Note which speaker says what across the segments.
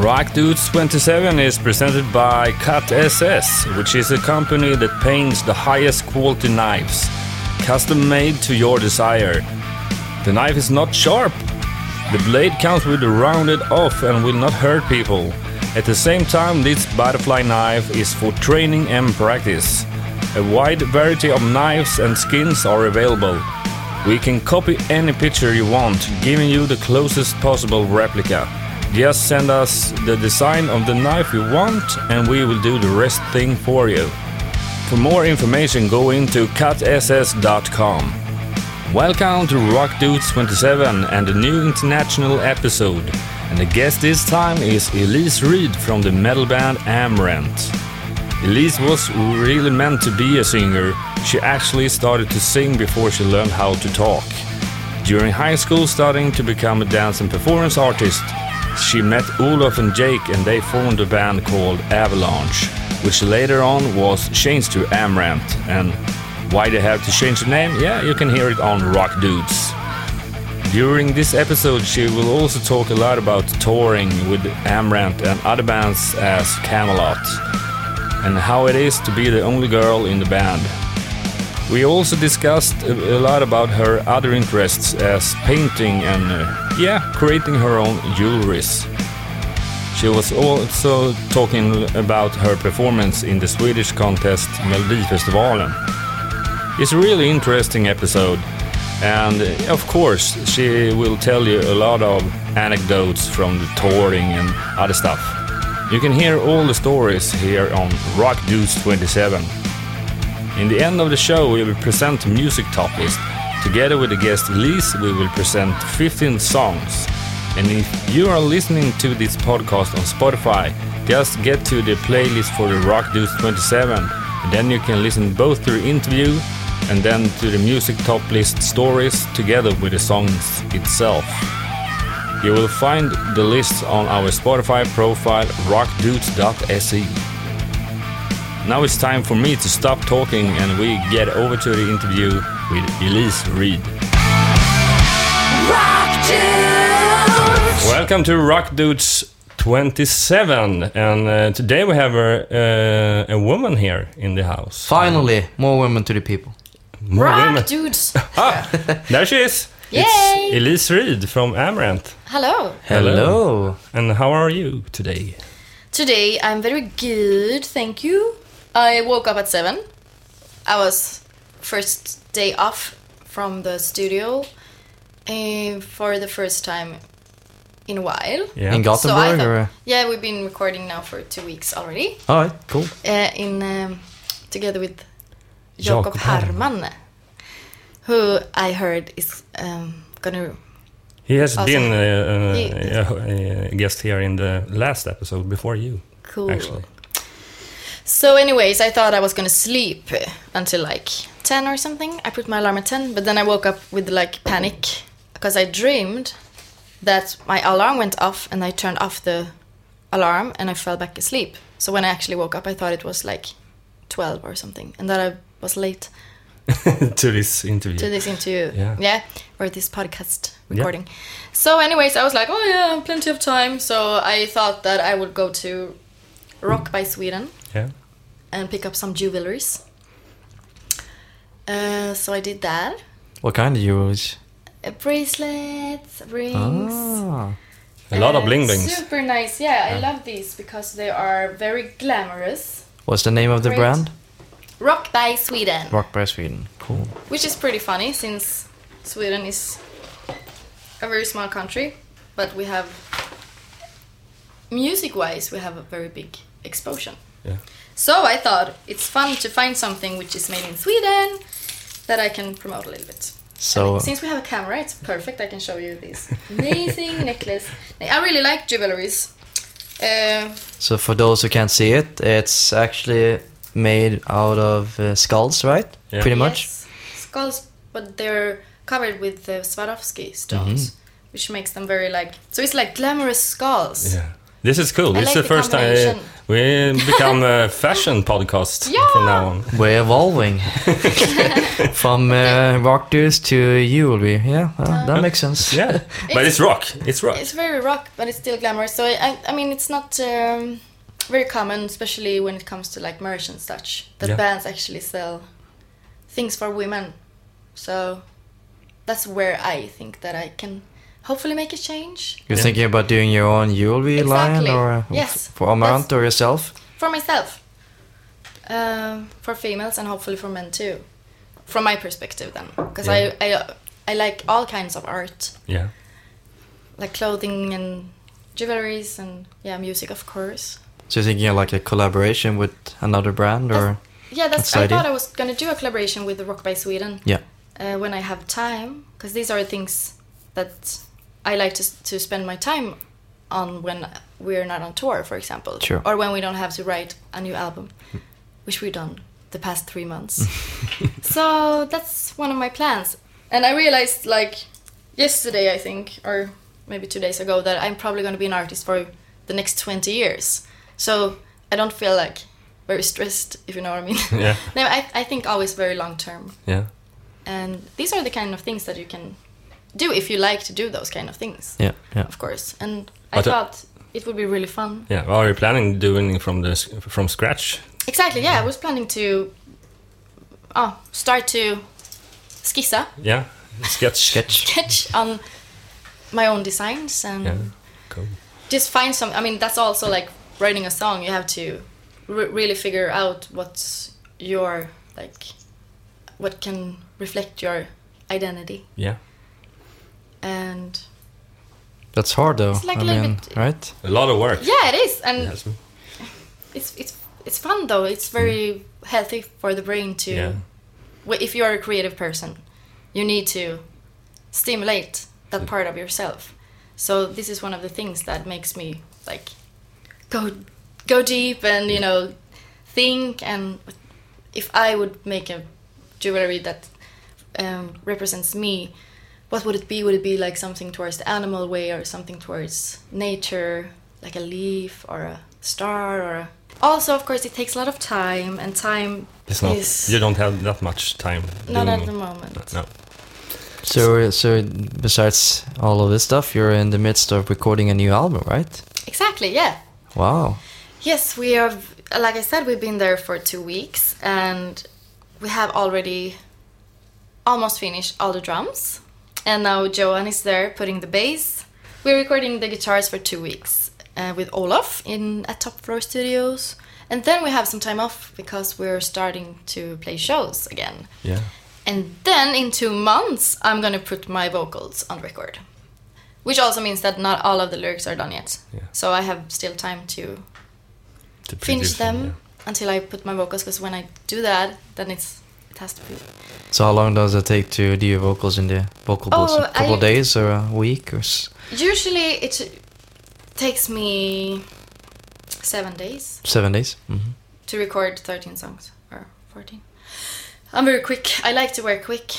Speaker 1: Rock Dudes 27 is presented by Cut SS, which is a company that paints the highest quality knives, custom made to your desire. The knife is not sharp. The blade comes with a rounded off and will not hurt people. At the same time, this butterfly knife is for training and practice. A wide variety of knives and skins are available. We can copy any picture you want, giving you the closest possible replica. Just send us the design of the knife you want and we will do the rest thing for you. For more information, go into cutss.com. Welcome to Rock Dudes 27 and a new international episode. And the guest this time is Elize Ryd from the metal band Amaranthe. Elize was really meant to be a singer. She actually started to sing before she learned how to talk. During high school, starting to become a dance and performance artist, she met Olof and Jake and they formed a band called Avalanche, which later on was changed to Amaranthe. And why they have to change the name? Yeah, you can hear it on Rock Dudes. During this episode, she will also talk a lot about touring with Amaranthe and other bands as Kamelot, and how it is to be the only girl in the band. We also discussed a lot about her other interests as painting and, uh, creating her own jewelries. She was also talking about her performance in the Swedish contest Melodifestivalen. It's a really interesting episode, and of course, she will tell you a lot of anecdotes from the touring and other stuff. You can hear all the stories here on Rock Dudes 27. In the end of the show, we will present music top list. Together with the guest Elize, we will present 15 songs. And if you are listening to this podcast on Spotify, just get to the playlist for the Rock Dudes 27, and then you can listen both to the interview and then to the music top list stories together with the songs itself. You will find the list on our Spotify profile rockdudes.se. Now it's time for me to stop talking and we get over to the interview with Elize Ryd. Welcome to Rock Dudes 27, and uh, today we have a, uh, a woman here in the house.
Speaker 2: Finally, more women to the people.
Speaker 1: More
Speaker 3: Rock
Speaker 1: women.
Speaker 3: dudes!
Speaker 1: Ah, there she is.
Speaker 3: Yay!
Speaker 1: It's Elize Ryd from Amaranthe.
Speaker 3: Hello.
Speaker 2: Hello.
Speaker 1: And how are you today?
Speaker 3: Today I'm very good, thank you. I woke up at 7. I was first day off from the studio uh, for the first time in a while.
Speaker 1: Yeah.
Speaker 2: In
Speaker 3: So I thought-
Speaker 2: or?
Speaker 3: Yeah, we've been recording now for two weeks already.
Speaker 2: Alright, cool.
Speaker 3: uh, in um, together with
Speaker 1: Jakob
Speaker 3: Jakob Harman, who I heard is um, gonna.
Speaker 1: He has
Speaker 3: Awesome.
Speaker 1: been uh, uh,
Speaker 3: He-
Speaker 1: a, a guest here in the last episode before you,
Speaker 3: Cool.
Speaker 1: actually.
Speaker 3: So, anyways, I thought I was gonna sleep until like ten or something. I put my alarm at ten, but then I woke up with like panic because I dreamed that my alarm went off and I turned off the alarm and I fell back asleep. So when I actually woke up, I thought it was like twelve or something, and that I was late
Speaker 1: to this interview.
Speaker 3: to this interview.
Speaker 1: Yeah.
Speaker 3: or this podcast
Speaker 1: Yeah.
Speaker 3: recording. So, anyways, I was like, oh yeah, plenty of time. So I thought that I would go to Rock by Sweden
Speaker 1: Yeah.
Speaker 3: and pick up some jewelries. Uh, so I did that.
Speaker 2: What kind of jewels?
Speaker 3: Uh, bracelets, rings.
Speaker 2: Ah.
Speaker 1: A lot of
Speaker 3: Uh,
Speaker 1: bling blings.
Speaker 3: Super nice. Yeah, I love these because they are very glamorous.
Speaker 2: What's the name of the
Speaker 3: Great.
Speaker 2: brand?
Speaker 3: Rock by Sweden,
Speaker 2: Rock by Sweden. Cool.
Speaker 3: which is pretty funny since Sweden is a very small country, but we have music-wise we have a very big explosion.
Speaker 1: Yeah.
Speaker 3: So I thought it's fun to find something which is made in Sweden that I can promote a little bit.
Speaker 2: So,
Speaker 3: And since we have a camera, it's perfect. I can show you this amazing necklace. I really like jewelries. Uh,
Speaker 2: so for those who can't see it, it's actually made out of uh, skulls, right?
Speaker 1: Yeah.
Speaker 2: Pretty much.
Speaker 3: yes, skulls, but they're covered with uh, Swarovski stones, which makes them very like. So it's like glamorous skulls.
Speaker 1: Yeah. This is cool.
Speaker 3: I
Speaker 1: This is the
Speaker 3: the
Speaker 1: first time we become a fashion podcast
Speaker 3: Yeah.
Speaker 1: from now on.
Speaker 2: We're evolving. From uh, rock dudes to jewelry. Yeah, well, that makes sense.
Speaker 1: Yeah, but it's rock. It's rock.
Speaker 3: It's very rock, but it's still glamorous. So I, I mean, it's not um, very common, especially when it comes to like merch and such, that
Speaker 1: Yeah.
Speaker 3: bands actually sell things for women. So that's where I think that I can hopefully make a change
Speaker 2: You're
Speaker 1: Yeah.
Speaker 2: thinking about doing your own jewelry line
Speaker 3: Exactly.
Speaker 2: or uh,
Speaker 3: Yes.
Speaker 2: for Amarant or yourself?
Speaker 3: for myself, um, for females, and hopefully for men too. From my perspective, then, because
Speaker 1: Yeah.
Speaker 3: I, I I like all kinds of art,
Speaker 1: Yeah.
Speaker 3: like clothing and jewelries and yeah, music, of course.
Speaker 2: So you're thinking of like a collaboration with another brand or?
Speaker 3: Yeah, that's.
Speaker 2: That's
Speaker 3: I
Speaker 2: idea.
Speaker 3: thought I was gonna do a collaboration with Rock by Sweden.
Speaker 2: Yeah.
Speaker 3: Uh, when I have time, because these are things that I like to to spend my time on when we're not on tour, for example,
Speaker 2: Sure.
Speaker 3: or when we don't have to write a new album, which we've done the past three months. so that's one of my plans, and I realized like yesterday, I think, or maybe two days ago, that I'm probably going to be an artist for the next twenty years. So I don't feel like very stressed, if you know what I mean.
Speaker 1: Yeah.
Speaker 3: No, I, I think always very long term.
Speaker 1: Yeah.
Speaker 3: And these are the kind of things that you can do if you like to do those kind of things,
Speaker 2: Yeah, yeah.
Speaker 3: of course. And I
Speaker 1: But, uh,
Speaker 3: thought it would be really fun.
Speaker 1: Yeah. Well, are you planning doing from the from scratch?
Speaker 3: Exactly, yeah. I was planning to oh, start to skissa,
Speaker 1: Yeah. Sketch.
Speaker 2: Sketch.
Speaker 3: sketch on my own designs and
Speaker 1: Yeah. Cool.
Speaker 3: just find some. I mean, that's also like writing a song. You have to re- really figure out what's your like, what can reflect your identity
Speaker 1: Yeah.
Speaker 3: And
Speaker 2: That's hard though.
Speaker 3: It's like
Speaker 2: I
Speaker 3: a little
Speaker 2: mean,
Speaker 3: bit-
Speaker 2: right?
Speaker 1: A lot of work.
Speaker 3: yeah, it is, and
Speaker 1: Yes.
Speaker 3: it's it's it's fun though. It's very healthy for the brain to.
Speaker 1: Yeah.
Speaker 3: If you're a creative person, you need to stimulate that part of yourself. So this is one of the things that makes me like go go deep and you know think and if I would make a jewelry that um, represents me, what would it be? Would it be like something towards the animal way or something towards nature, like a leaf or a star or a... Also, of course, it takes a lot of time and time
Speaker 1: It's not.
Speaker 3: is
Speaker 1: You don't have that much time.
Speaker 3: not
Speaker 1: doing
Speaker 3: at the moment.
Speaker 1: No.
Speaker 2: So, so besides all of this stuff, you're in the midst of recording a new album, right?
Speaker 3: Exactly, yeah.
Speaker 2: Wow.
Speaker 3: Yes, we have, like I said, we've been there for two weeks and we have already almost finished all the drums. And now Johan is there putting the bass. We're recording the guitars for two weeks uh, with Olof in at Top Floor Studios. And then we have some time off because we're starting to play shows again.
Speaker 1: Yeah.
Speaker 3: And then in two months, I'm gonna put my vocals on record. Which also means that not all of the lyrics are done yet.
Speaker 1: Yeah.
Speaker 3: So I have still time to
Speaker 1: To
Speaker 3: finish them until I put my vocals because when I do that, then it's it has to be.
Speaker 2: So how long does it take to do your vocals in the vocal booth?
Speaker 3: Oh,
Speaker 2: a couple
Speaker 3: I-
Speaker 2: of days or a week or? S-
Speaker 3: Usually it takes me seven days
Speaker 2: seven days. Mm -hmm.
Speaker 3: to record 13 songs or 14. I'm very quick. I like to work quick,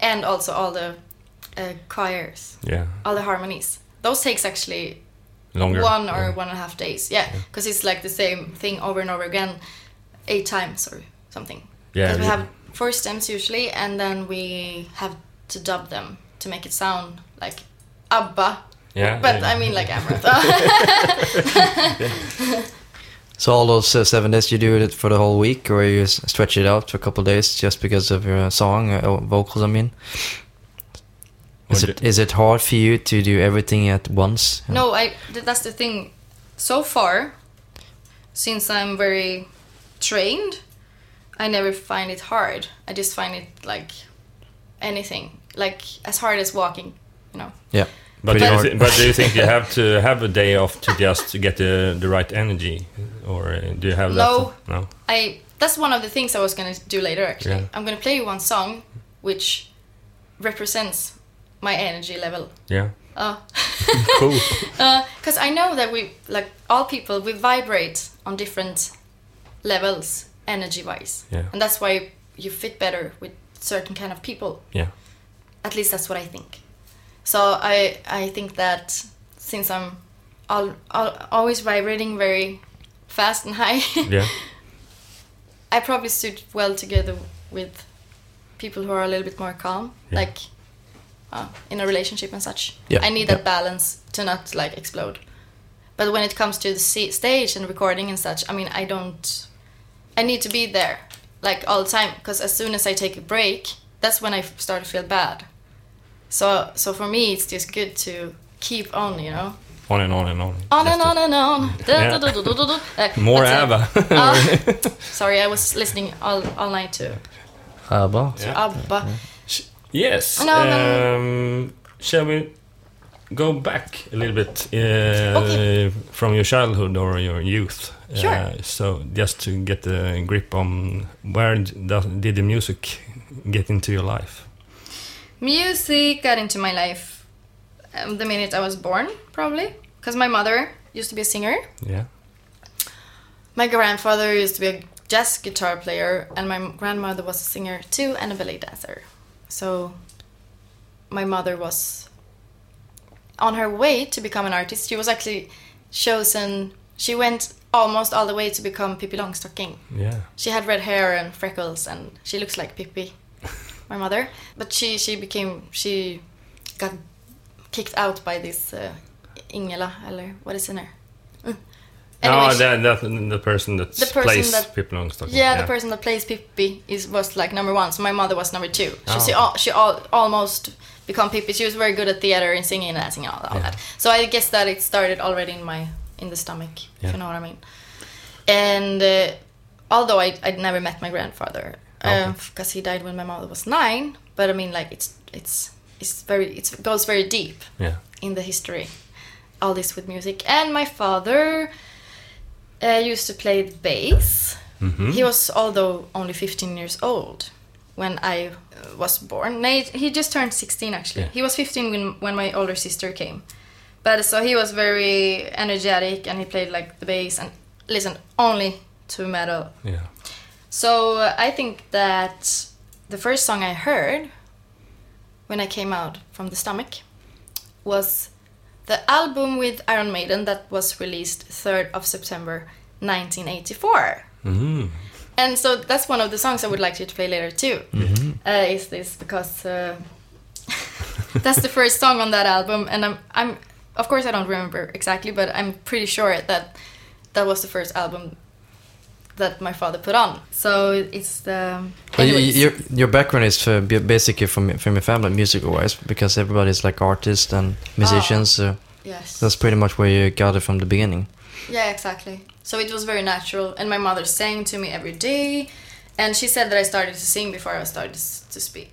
Speaker 3: and also all the uh, choirs,
Speaker 1: Yeah.
Speaker 3: all the harmonies. Those takes actually
Speaker 1: Longer.
Speaker 3: one or
Speaker 1: yeah.
Speaker 3: one and a half days. Yeah, because it's like the same thing over and over again, eight times or something.
Speaker 1: Yeah.
Speaker 3: Because we have four stems usually, and then we have to dub them to make it sound like ABBA.
Speaker 1: Yeah.
Speaker 3: But
Speaker 1: yeah.
Speaker 3: I mean like Amaranthe.
Speaker 2: So all those uh, seven days, you do it for the whole week, or you s- stretch it out for a couple of days just because of your song uh, vocals? I mean, is it is it hard for you to do everything at once?
Speaker 3: no, I. That's the thing. So far, since I'm very trained, I never find it hard. I just find it like anything, like as hard as walking. You know.
Speaker 2: Yeah.
Speaker 1: But,
Speaker 2: Pretty
Speaker 1: do you
Speaker 2: hard.
Speaker 1: but do you think you have to have a day off to just get the the right energy, or uh, do you have
Speaker 3: No.
Speaker 1: that? No.
Speaker 3: I that's one of the things I was gonna do later. Actually,
Speaker 1: Yeah.
Speaker 3: I'm gonna play you one song, which represents my energy level.
Speaker 1: Yeah.
Speaker 3: Uh,
Speaker 1: Cool.
Speaker 3: because I know that we like all people we vibrate on different levels energy wise,
Speaker 1: Yeah.
Speaker 3: and that's why you fit better with certain kind of people.
Speaker 1: Yeah.
Speaker 3: At least that's what I think. So I I think that since I'm always vibrating very fast and high,
Speaker 1: Yeah.
Speaker 3: I probably suit well together with people who are a little bit more calm,
Speaker 1: Yeah.
Speaker 3: like uh, in a relationship and such.
Speaker 2: Yeah,
Speaker 3: I need
Speaker 2: yeah.
Speaker 3: that balance to not like explode. But when it comes to the stage and recording and such, I mean, I don't. I need to be there like all the time because as soon as I take a break, that's when I f- start to feel bad. So so for me, it's just good to keep on, you know,
Speaker 1: On and on and on.
Speaker 3: on
Speaker 1: Just
Speaker 3: and on and on. Da, da, da,
Speaker 1: More
Speaker 3: but,
Speaker 1: ABBA.
Speaker 3: uh, sorry, I was listening all, all night to
Speaker 2: ABBA.
Speaker 1: Yeah.
Speaker 3: ABBA.
Speaker 1: Yes.
Speaker 3: No, no.
Speaker 1: um, shall we go back a little bit uh, from your childhood or your youth?
Speaker 3: Sure.
Speaker 1: Uh, so just to get a grip on where did the music get into your life?
Speaker 3: Music got into my life um, the minute I was born, probably. Because my mother used to be a singer.
Speaker 1: Yeah.
Speaker 3: My grandfather used to be a jazz guitar player, and my grandmother was a singer too and a ballet dancer. So my mother was on her way to become an artist. She was actually chosen, she went almost all the way to become Pippi Longstocking.
Speaker 1: Yeah.
Speaker 3: She had red hair and freckles, and she looks like Pippi, my mother. But she she became she got kicked out by this uh, Ingela, eller what is in her? Mm. Anyway, she-
Speaker 1: that, that the person that
Speaker 3: The person
Speaker 1: plays
Speaker 3: that-
Speaker 1: Pippi Longstocking.
Speaker 3: yeah, the person that plays Pippi is was like number one. So my mother was number two. So
Speaker 1: Oh.
Speaker 3: she she al- almost become Pippi. She was very good at theater and singing and dancing and all, all
Speaker 1: Yeah.
Speaker 3: that. So I guess that it started already in my in the stomach,
Speaker 1: Yeah.
Speaker 3: if you know what I mean. And uh, although I I'd never met my grandfather
Speaker 1: Okay.
Speaker 3: because he died when my mother was nine, but I mean like it's it's it's very it's, it goes very deep
Speaker 1: Yeah.
Speaker 3: in the history. All this with music. And my father uh, used to play the bass.
Speaker 1: Mhm.
Speaker 3: He was, although only 15 years old when I uh, was born. No, he just turned 16 actually.
Speaker 1: Yeah.
Speaker 3: He was 15 when, when my older sister came. But so he was very energetic and he played like the bass and listened only to metal.
Speaker 1: Yeah.
Speaker 3: So uh, I think that the first song I heard when I came out from the stomach was the album with Iron Maiden that was released 3rd of September 1984.
Speaker 1: Mhm.
Speaker 3: And so that's one of the songs I would like you to play later too. Uh, is this because uh, that's the first song on that album, and I'm I'm of course I don't remember exactly, but I'm pretty sure that that was the first album that my father put on. So it's the
Speaker 2: But y-
Speaker 3: anyways.
Speaker 2: your your background is uh, b- basically from from your family, musical wise, because everybody's like artists and musicians. So
Speaker 3: yes.
Speaker 2: that's pretty much where you got it from the beginning.
Speaker 3: Yeah, exactly. So it was very natural, and my mother sang to me every day, and she said that I started to sing before I started to speak.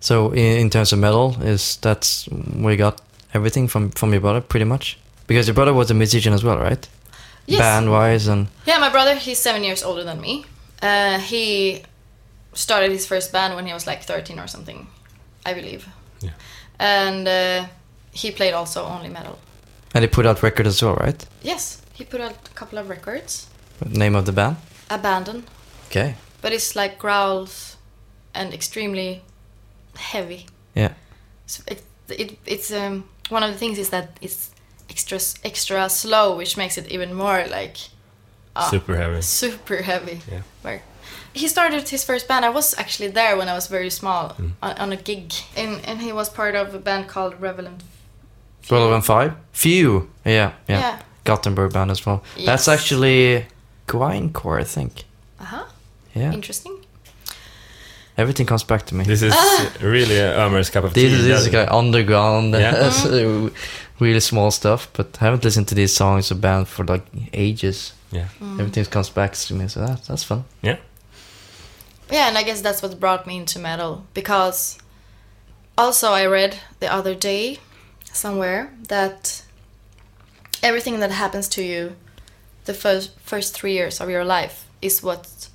Speaker 2: So in, in terms of metal, is that's where you got everything from from your brother, pretty much? Because your brother was a musician as well, right?
Speaker 3: Yes.
Speaker 2: Band wise and
Speaker 3: Yeah, my brother, he's seven years older than me. Uh, he started his first band when he was like 13 or something, I believe.
Speaker 1: Yeah.
Speaker 3: And uh, he played also only metal.
Speaker 2: And they put out records as well, right?
Speaker 3: Yes, he put out a couple of records.
Speaker 2: Name of the band?
Speaker 3: Abandon.
Speaker 2: Okay.
Speaker 3: But it's like growls and extremely heavy.
Speaker 2: Yeah.
Speaker 3: So it, it, it's um, one of the things is that it's extra extra slow, which makes it even more like ah,
Speaker 1: Super heavy.
Speaker 3: super heavy.
Speaker 1: Yeah.
Speaker 3: Where he started his first band. I was actually there when I was very small on, on a gig, and and he was part of a band called Revelant.
Speaker 2: Relevant Five? Few. Yeah, yeah.
Speaker 3: Yeah.
Speaker 2: Gothenburg band as well.
Speaker 3: Yes.
Speaker 2: That's actually grindcore, I think.
Speaker 3: Uh huh.
Speaker 2: Yeah.
Speaker 3: Interesting.
Speaker 2: Everything comes back to me.
Speaker 1: This is ah. really a Ömer's cup of tea.
Speaker 2: This, this is like underground,
Speaker 1: Yeah.
Speaker 2: so mm-hmm. really small stuff. But I haven't listened to these songs or band for like ages.
Speaker 1: yeah. Mm.
Speaker 2: Everything comes back to me, so that, that's fun.
Speaker 1: Yeah.
Speaker 3: Yeah, and I guess that's what brought me into metal because also I read the other day somewhere that everything that happens to you the first first 3 years of your life is what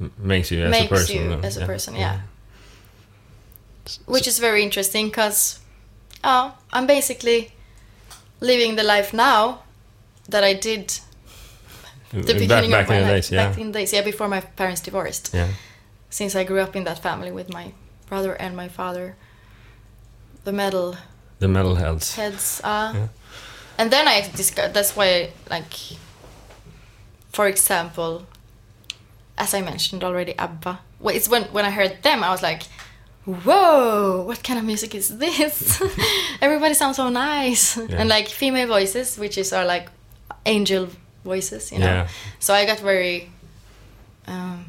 Speaker 1: M- Makes you as
Speaker 3: makes
Speaker 1: a person.
Speaker 3: you as a person, yeah. Which is very interesting cuz oh, I'm basically living the life now that I did the
Speaker 1: Back,
Speaker 3: beginning
Speaker 1: back
Speaker 3: of my
Speaker 1: in the
Speaker 3: life.
Speaker 1: days, yeah.
Speaker 3: Back in the days, yeah, before my parents divorced.
Speaker 1: yeah.
Speaker 3: since I grew up in that family with my brother and my father, the metal
Speaker 1: The metalheads.
Speaker 3: heads. Uh,
Speaker 1: Yeah.
Speaker 3: And then I discovered that's why, like, for example, as I mentioned already, ABBA. Well, it's when when I heard them, I was like, "Whoa, what kind of music is this? Everybody sounds so nice."
Speaker 1: Yeah.
Speaker 3: And like female voices, which is are like angel voices, you know.
Speaker 1: Yeah.
Speaker 3: So I got very um,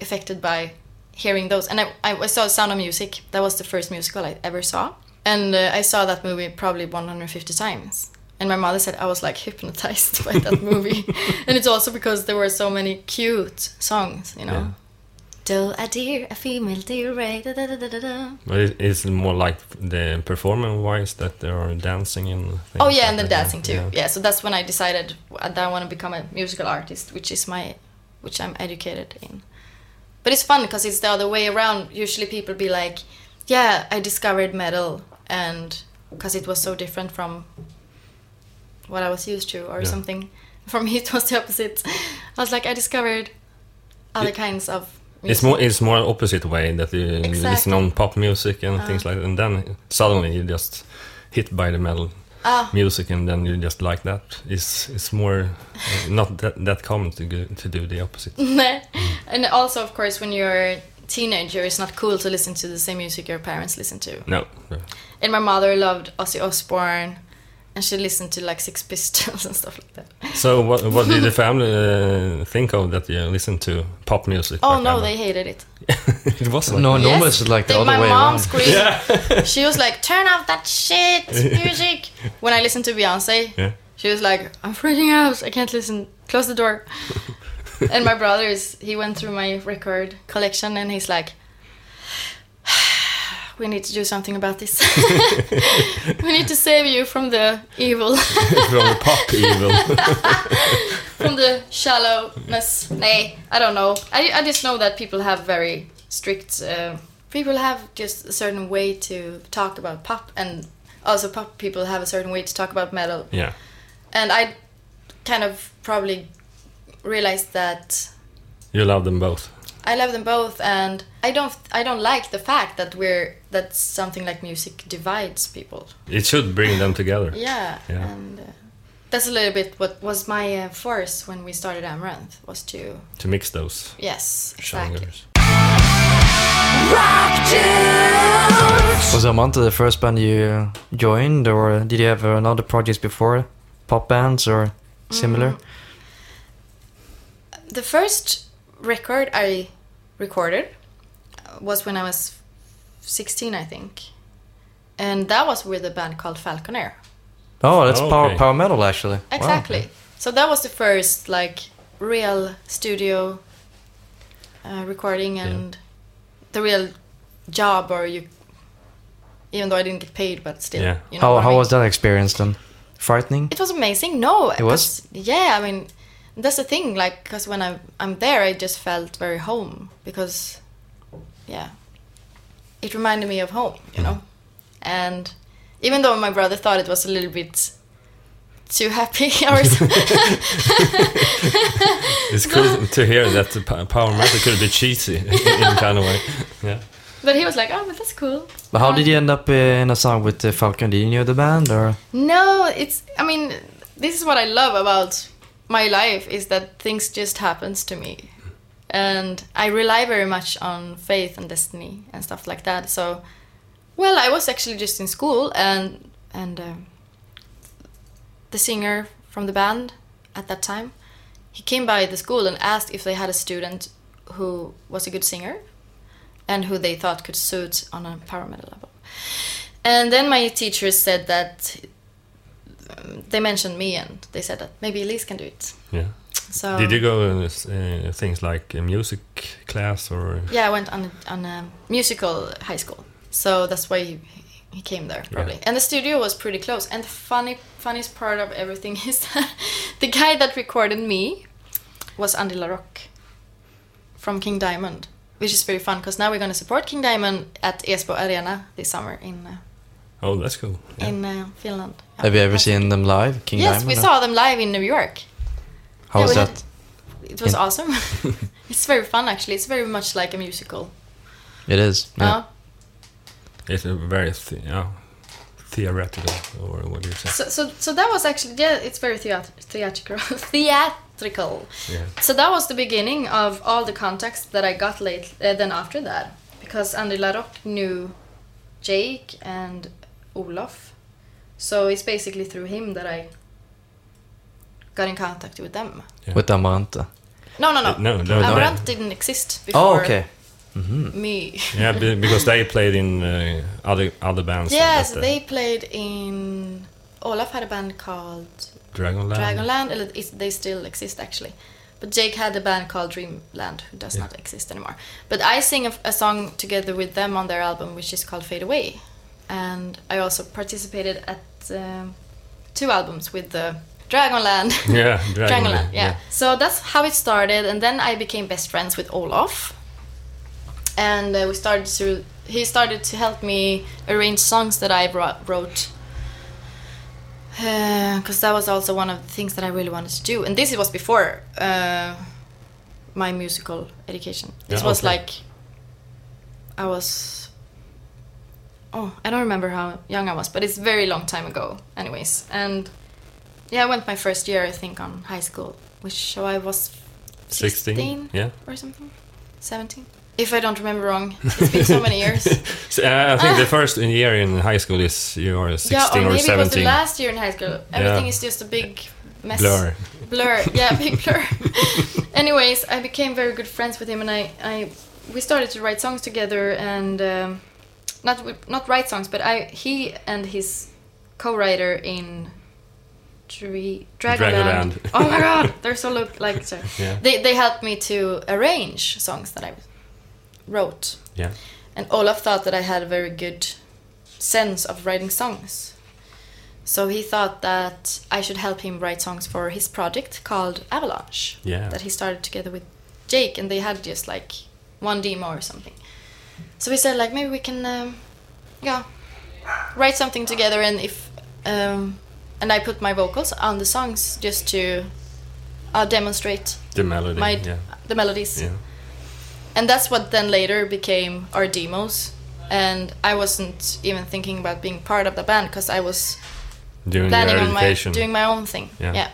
Speaker 3: affected by hearing those. And I, I saw Sound of Music. That was the first musical I ever saw. And uh, I saw that movie probably 150 times. And my mother said I was like hypnotized by that movie. and it's also because there were so many cute songs, you know.
Speaker 1: Yeah.
Speaker 3: Do a deer, a female deer, right? Da, da, da, da, da, da.
Speaker 1: But it- it's more like the performance wise that they are dancing and. things
Speaker 3: Oh yeah,
Speaker 1: like
Speaker 3: and the
Speaker 1: that,
Speaker 3: dancing too.
Speaker 1: Yeah.
Speaker 3: Yeah. so that's when I decided that I want to become a musical artist, which is my, which I'm educated in. But it's fun because it's the other way around. Usually people be like, "Yeah, I discovered metal," and because it was so different from what I was used to, or
Speaker 1: Yeah.
Speaker 3: something. For me, it was the opposite. I was like, I discovered other
Speaker 1: It-
Speaker 3: kinds of. Music.
Speaker 1: It's more it's more opposite way that you listen on pop music and things
Speaker 3: Ah.
Speaker 1: like that, and then suddenly you just hit by the metal
Speaker 3: Ah,
Speaker 1: music, and then you just like that. It's it's more uh, not that that common to go, to do the opposite.
Speaker 3: Nej. and also, of course, when you're teenager, it's not cool to listen to the same music your parents listen to.
Speaker 1: No, no.
Speaker 3: And my mother loved Ozzy Osbourne, and she listened to like Six Pistols and stuff like that.
Speaker 1: So what what did the family uh, think of that you listened to pop music?
Speaker 3: Oh
Speaker 1: back
Speaker 3: no, they hated it.
Speaker 1: it was like
Speaker 2: No,
Speaker 3: Yes.
Speaker 2: normally it's like the
Speaker 3: They-
Speaker 2: other
Speaker 3: my
Speaker 2: way
Speaker 3: mom
Speaker 2: around.
Speaker 3: screamed. she was like, "Turn off that shit music." when I listened to Beyonce,
Speaker 1: Yeah.
Speaker 3: she was like, "I'm freaking out. I can't listen. Close the door." And my brother's, he went through my record collection, and he's like. We need to do something about this. we need to save you from the evil,
Speaker 1: from the pop evil.
Speaker 3: from the shallowness. Nay, I don't know. I, I just know that people have very strict. Uh, people have just a certain way to talk about pop, and also pop people have a certain way to talk about metal.
Speaker 1: yeah,
Speaker 3: And I kind of probably realized that
Speaker 1: you love them both.
Speaker 3: I love them both, and I don't. I don't like the fact that we're that something like music divides people.
Speaker 1: It should bring them together.
Speaker 3: Yeah,
Speaker 1: Yeah.
Speaker 3: and uh, that's a little bit what was my uh, force when we started Amaranthe was to
Speaker 1: To mix those
Speaker 3: yes exactly.
Speaker 1: genres.
Speaker 2: Was Amanta the first band you joined, or did you have another projects before? Pop bands or similar?
Speaker 3: Mm. The first record I recorded was when I was 16, I think, and that was with a band called Falconer.
Speaker 2: Oh, that's
Speaker 1: Oh,
Speaker 2: power
Speaker 1: okay.
Speaker 2: power metal actually. Wow.
Speaker 3: Exactly. So that was the first like real studio uh, recording and the real job, or you. Even though I didn't get paid, but still,
Speaker 1: Yeah.
Speaker 3: you know.
Speaker 2: How
Speaker 3: what I
Speaker 2: how
Speaker 3: mean.
Speaker 2: was that experience then? Frightening.
Speaker 3: It was amazing. No,
Speaker 2: It was.
Speaker 3: Yeah, I mean, that's the thing. Like, because when I'm I'm there, I just felt very home because, yeah, it reminded me of home. You know, and even though my brother thought it was a little bit too happy or so-
Speaker 1: It's cool to hear that the po- power metal could be cheesy in kind of way. Yeah.
Speaker 3: but he was like, oh, but that's cool.
Speaker 2: But how did you end up uh, in a song with uh, Falcon? Did you know the band or?
Speaker 3: No, it's. I mean, this is what I love about my life is that things just happens to me, and I rely very much on faith and destiny and stuff like that. So, well, I was actually just in school, and and um, the singer from the band at that time, he came by the school and asked if they had a student who was a good singer, and who they thought could suit on a metal level. And then my teacher said that they mentioned me and they said that maybe Elize can do it.
Speaker 1: Yeah.
Speaker 3: So
Speaker 1: Did you go in uh, things like a music class or?
Speaker 3: Yeah, I went on a, on a musical high school, so that's why he, he came there probably. And the studio was pretty close. And the funny funniest part of everything is that the guy that recorded me was Andy LaRocque from King Diamond, which is very fun because now we're going to support King Diamond at Esbo Arena this summer in uh,
Speaker 1: Oh, that's cool. Yeah.
Speaker 3: in uh, Finland.
Speaker 2: Have you ever seen them live, King
Speaker 3: yes,
Speaker 2: Diamond?
Speaker 3: we
Speaker 2: or-
Speaker 3: saw them live in New York.
Speaker 2: How
Speaker 3: Yeah,
Speaker 2: was that?
Speaker 3: had- It was
Speaker 2: In-
Speaker 3: awesome. it's very fun actually. It's very much like a musical.
Speaker 2: It is. Yeah.
Speaker 3: Uh,
Speaker 1: It's a very th- yeah, theoretical, or what do you say?
Speaker 3: So, so, so that was actually yeah, it's very theat- theatrical. theatrical.
Speaker 1: Yeah.
Speaker 3: So that was the beginning of all the contacts that I got late. Uh, then after that, because Andy Larocque knew Jake and Olof, so it's basically through him that I got in contact with them.
Speaker 1: Yeah.
Speaker 2: With Amarante.
Speaker 3: No, no, no.
Speaker 1: Uh, no, no, no.
Speaker 3: Didn't exist before
Speaker 2: Oh, okay. hmm
Speaker 3: me.
Speaker 1: Yeah, because they played in uh, other other bands.
Speaker 3: Yes,
Speaker 1: the
Speaker 3: they played in. Olof had a band called
Speaker 1: Dragonland.
Speaker 3: Dragonland. Eller it, they still exist actually. But Jake had a band called Dreamland, who does
Speaker 1: Yeah.
Speaker 3: not exist anymore. But I sing a, a song together with them on their album, which is called Fade Away. And I also participated at um, two albums with the Dragonland.
Speaker 1: Yeah, Dragonland.
Speaker 3: Dragonland, yeah. So that's how it started, and then I became best friends with Olof. And uh, we started to. He started to help me arrange songs that I brought, wrote. Because that was also one of the things that I really wanted to do, and this was before uh, my musical education. This
Speaker 1: Yeah,
Speaker 3: was
Speaker 1: okay.
Speaker 3: like I was. Oh, I don't remember how young I was, but it's a very long time ago, anyways. And yeah, I went my first year, I think, on high school, which so I was
Speaker 1: 16.
Speaker 3: 16
Speaker 1: Yeah.
Speaker 3: or something, 17. If I don't remember wrong, it's been so many years.
Speaker 1: So, uh, I think the first year in high school is you are 16
Speaker 3: Ah. yeah, or
Speaker 1: or
Speaker 3: maybe it was the last year in high school. Everything
Speaker 1: Yeah.
Speaker 3: is just a big mess.
Speaker 1: Blur.
Speaker 3: Blur. Yeah, big blur. Anyways, I became very good friends with him, and I, I we started to write songs together, and um, not not write songs, but I he and his co-writer in Dra- Dragonland.
Speaker 1: Dragonland.
Speaker 3: oh my god, they're so look like other.
Speaker 1: Yeah.
Speaker 3: They they helped me to arrange songs that I wrote.
Speaker 1: Yeah.
Speaker 3: And Olof thought that I had a very good sense of writing songs. So he thought that I should help him write songs for his project called Avalanche.
Speaker 1: Yeah.
Speaker 3: That he started together with Jake, and they had just like one demo or something. So we said like maybe we can, um, yeah, write something together, and if, um, and I put my vocals on the songs just to uh, demonstrate
Speaker 1: The melody.
Speaker 3: my
Speaker 1: yeah.
Speaker 3: the melodies
Speaker 1: Yeah.
Speaker 3: and that's what then later became our demos and i wasn't even thinking about being part of the band because i was
Speaker 1: During
Speaker 3: planning on my doing my own thing
Speaker 1: Yeah.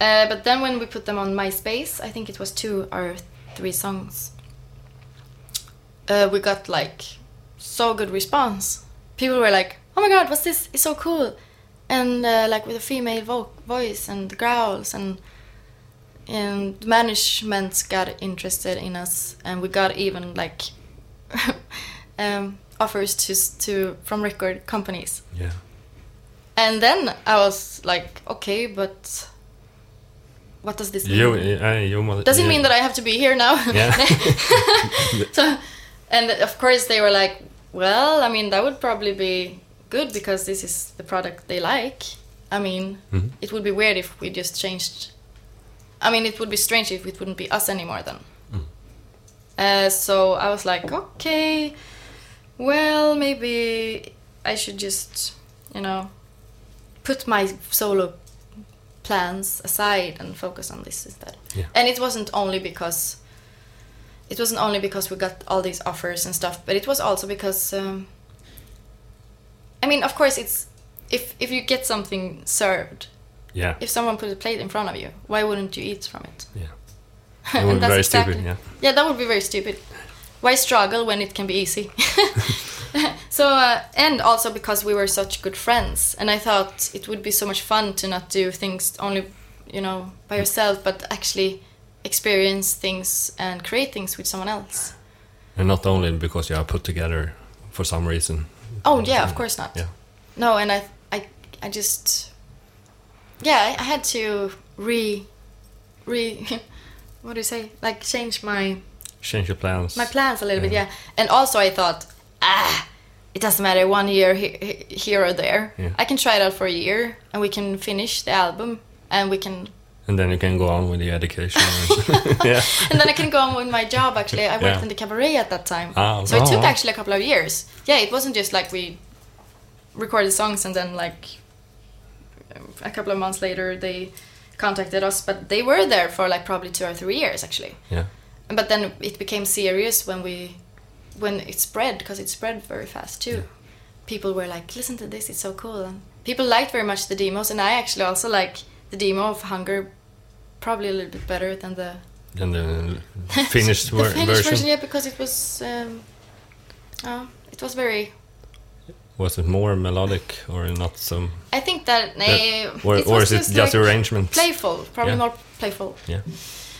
Speaker 3: Uh, but then when we put them on myspace i think it was two or three songs uh, we got like so good response. People were like oh my god what's this? It's so cool. And uh, like with a female vo- voice and growls and and management got interested in us. And we got even like um, offers to to from record companies.
Speaker 1: Yeah.
Speaker 3: and then i was like okay but what does this mean?
Speaker 1: You, uh, you
Speaker 3: does it
Speaker 1: yeah.
Speaker 3: mean that i have to be here now?
Speaker 1: Yeah.
Speaker 3: so and of course they were like well i mean that would probably be good because this is the product they like i mean
Speaker 1: Mhm.
Speaker 3: it would be weird if we just changed i mean it would be strange if it wouldn't be us anymore then uh, so i was like okay well maybe i should just you know put my solo plans aside and focus on this instead
Speaker 1: Yeah.
Speaker 3: and it wasn't only because it wasn't only because we got all these offers and stuff but it was also because um, i mean of course it's if if you get something served
Speaker 1: Yeah.
Speaker 3: if someone put a plate in front of you why wouldn't you eat from it
Speaker 1: Yeah. It would be very
Speaker 3: exactly-
Speaker 1: stupid. Yeah.
Speaker 3: yeah, that would be very stupid. Why struggle when it can be easy? so, uh, and also because we were such good friends, and I thought it would be so much fun to not do things only, you know, by yourself, but actually experience things and create things with someone else.
Speaker 1: And not only because you are put together for some reason.
Speaker 3: Oh yeah, of course not.
Speaker 1: Yeah.
Speaker 3: No, and I, I, I just, yeah, I, I had to re, re, what do you say? Like change my
Speaker 1: Change your plans.
Speaker 3: my plans a little bit
Speaker 1: Yeah.
Speaker 3: yeah and also i thought ah it doesn't matter one year he- he- here or there
Speaker 1: Yeah.
Speaker 3: i can try it out for a year and we can finish the album and we can
Speaker 1: And then you can go on with the education. yeah.
Speaker 3: and then i can go on with my job actually i worked
Speaker 1: Yeah.
Speaker 3: in the cabaret at that time
Speaker 1: Ah,
Speaker 3: so it took
Speaker 2: oh.
Speaker 3: actually a couple of years yeah it wasn't just like we recorded songs and then like a couple of months later they contacted us but they were there for like probably two or three years actually
Speaker 1: Yeah.
Speaker 3: but then it became serious when we when it spread because it spread very fast too people were like, "Listen to this, it's so cool." And people liked very much the demos, and I actually also like the demo of Hunger probably a little bit better than the
Speaker 1: And the finished,
Speaker 3: the
Speaker 1: ver-
Speaker 3: finished
Speaker 1: version.
Speaker 3: version. Yeah, because it was, um, uh, it was very.
Speaker 1: Was it more melodic or not so?
Speaker 3: I think that, nay,
Speaker 1: or,
Speaker 3: it
Speaker 1: or is it just
Speaker 3: like
Speaker 1: arrangements?
Speaker 3: playful, probably
Speaker 1: Yeah.
Speaker 3: more playful,
Speaker 1: Yeah,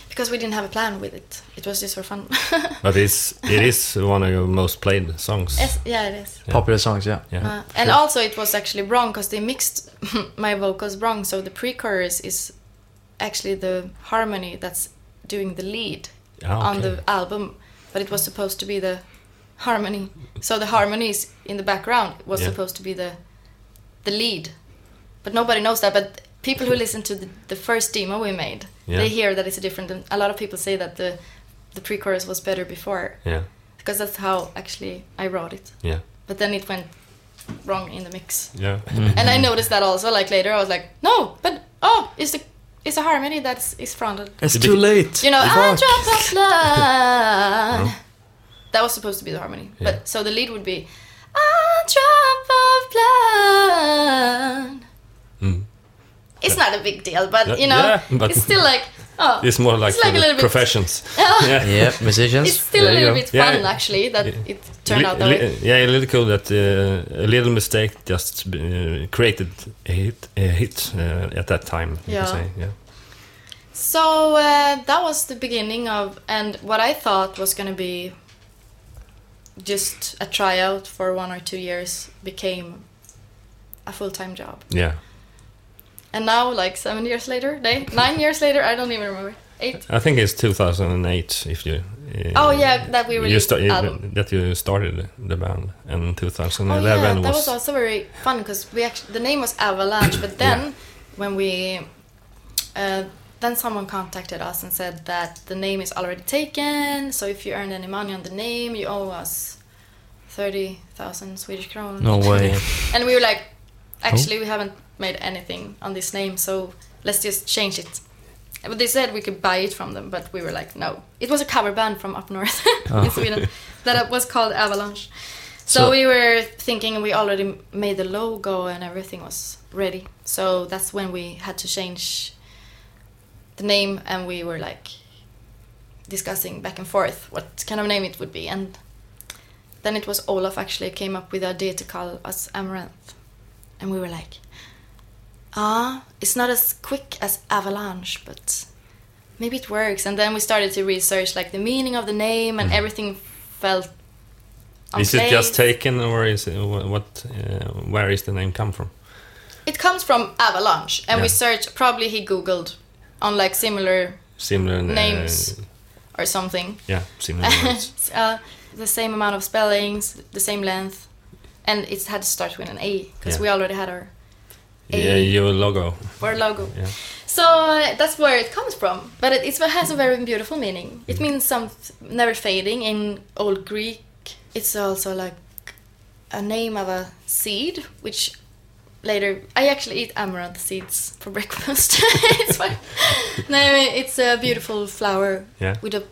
Speaker 3: because we didn't have a plan with it. It was just for fun.
Speaker 1: but it's it is one of your most played songs.
Speaker 3: Yes, yeah, it is.
Speaker 1: Yeah.
Speaker 2: Popular songs, yeah.
Speaker 1: Yeah,
Speaker 3: Uh, and also, it was actually wrong because they mixed my vocals wrong. So the pre-chorus is actually the harmony that's doing the lead
Speaker 1: Ah,
Speaker 3: on the album, but it was supposed to be the harmony. So the harmonies in the background was
Speaker 1: Yeah.
Speaker 3: supposed to be the the lead, but nobody knows that. But people who listen to the, the first demo we made,
Speaker 1: Yeah.
Speaker 3: they hear that it's a different. And a lot of people say that the the pre-chorus was better before
Speaker 1: Yeah,
Speaker 3: because that's how actually I wrote it.
Speaker 1: yeah,
Speaker 3: But then it went wrong in the mix.
Speaker 1: yeah.
Speaker 3: And I noticed that also. Like later, I was like, no, but oh, is the it's a harmony that's is fronted.
Speaker 2: It's too late.
Speaker 3: You know,
Speaker 2: Fuck.
Speaker 3: I drop of blood. That was supposed to be the harmony.
Speaker 1: Yeah.
Speaker 3: But so the lead would be a drop of blood.
Speaker 1: Mm.
Speaker 3: It's not a big deal, but you know,
Speaker 1: yeah, but-
Speaker 3: it's still like oh,
Speaker 1: It's more like,
Speaker 3: It's like a
Speaker 1: the
Speaker 3: little
Speaker 1: professions.
Speaker 3: yeah.
Speaker 1: yeah.
Speaker 2: Yeah, musicians.
Speaker 3: It's still a
Speaker 2: there you
Speaker 3: little bit fun
Speaker 1: Yeah.
Speaker 3: actually that
Speaker 1: Yeah.
Speaker 3: it turned
Speaker 1: Li-
Speaker 3: out that
Speaker 1: li-
Speaker 3: way.
Speaker 1: Yeah, a little cool that uh, a little mistake just uh, created a hit, a hit uh, at that time.
Speaker 3: Yeah.
Speaker 1: say. Yeah.
Speaker 3: So uh, that was the beginning of, and what I thought was going to be just a tryout for one or two years became a full time job.
Speaker 1: Yeah.
Speaker 3: And now, like seven years later, they nine years later, I don't even remember. Eight.
Speaker 1: I think it's 2008 if you. Uh,
Speaker 3: Oh yeah, that we
Speaker 1: you
Speaker 3: released
Speaker 1: sta-
Speaker 3: album.
Speaker 1: that you started the band, and
Speaker 3: Oh
Speaker 1: 2011
Speaker 3: yeah, that
Speaker 1: was,
Speaker 3: was also very fun because we actually the name was Avalanche, but then
Speaker 1: Yeah.
Speaker 3: when we uh, then someone contacted us and said that the name is already taken. So if you earn any money on the name, you owe us thirty thousand Swedish kronor.
Speaker 2: No way.
Speaker 3: And we were like, actually, we haven't made anything on this name, so let's just change it. But they said we could buy it from them, but we were like, no. It was a cover band from up north ah. in Sweden that was called Avalanche. So,
Speaker 2: So-
Speaker 3: we were thinking we already made the logo and everything was ready. So that's when we had to change the name and we were like discussing back and forth what kind of name it would be. And then it was Olof actually came up with the idea to call us Amaranthe. And we were like, ah, it's not as quick as Avalanche, but maybe it works. And then we started to research like the meaning of the name and everything felt.
Speaker 1: Is it just taken, or is it what? Uh, where is the name come from?
Speaker 3: It comes from Avalanche, and we searched. Probably he googled on like similar
Speaker 1: Similar uh,
Speaker 3: Names. or something.
Speaker 1: Yeah, similar words.
Speaker 3: uh, the same amount of spellings, the same length, and it had to start with an A because
Speaker 1: Yeah.
Speaker 3: we already had our
Speaker 1: Yeah, eh, your logo.
Speaker 3: our logo.
Speaker 1: Yeah.
Speaker 3: So that's where it comes from. But it, it has a very beautiful meaning. It mm. means some never fading in Old Greek. It's also like a name of a seed, which later I actually eat amaranth seeds for breakfast. it's fine. No, it's a beautiful flower
Speaker 1: Yeah.
Speaker 3: with a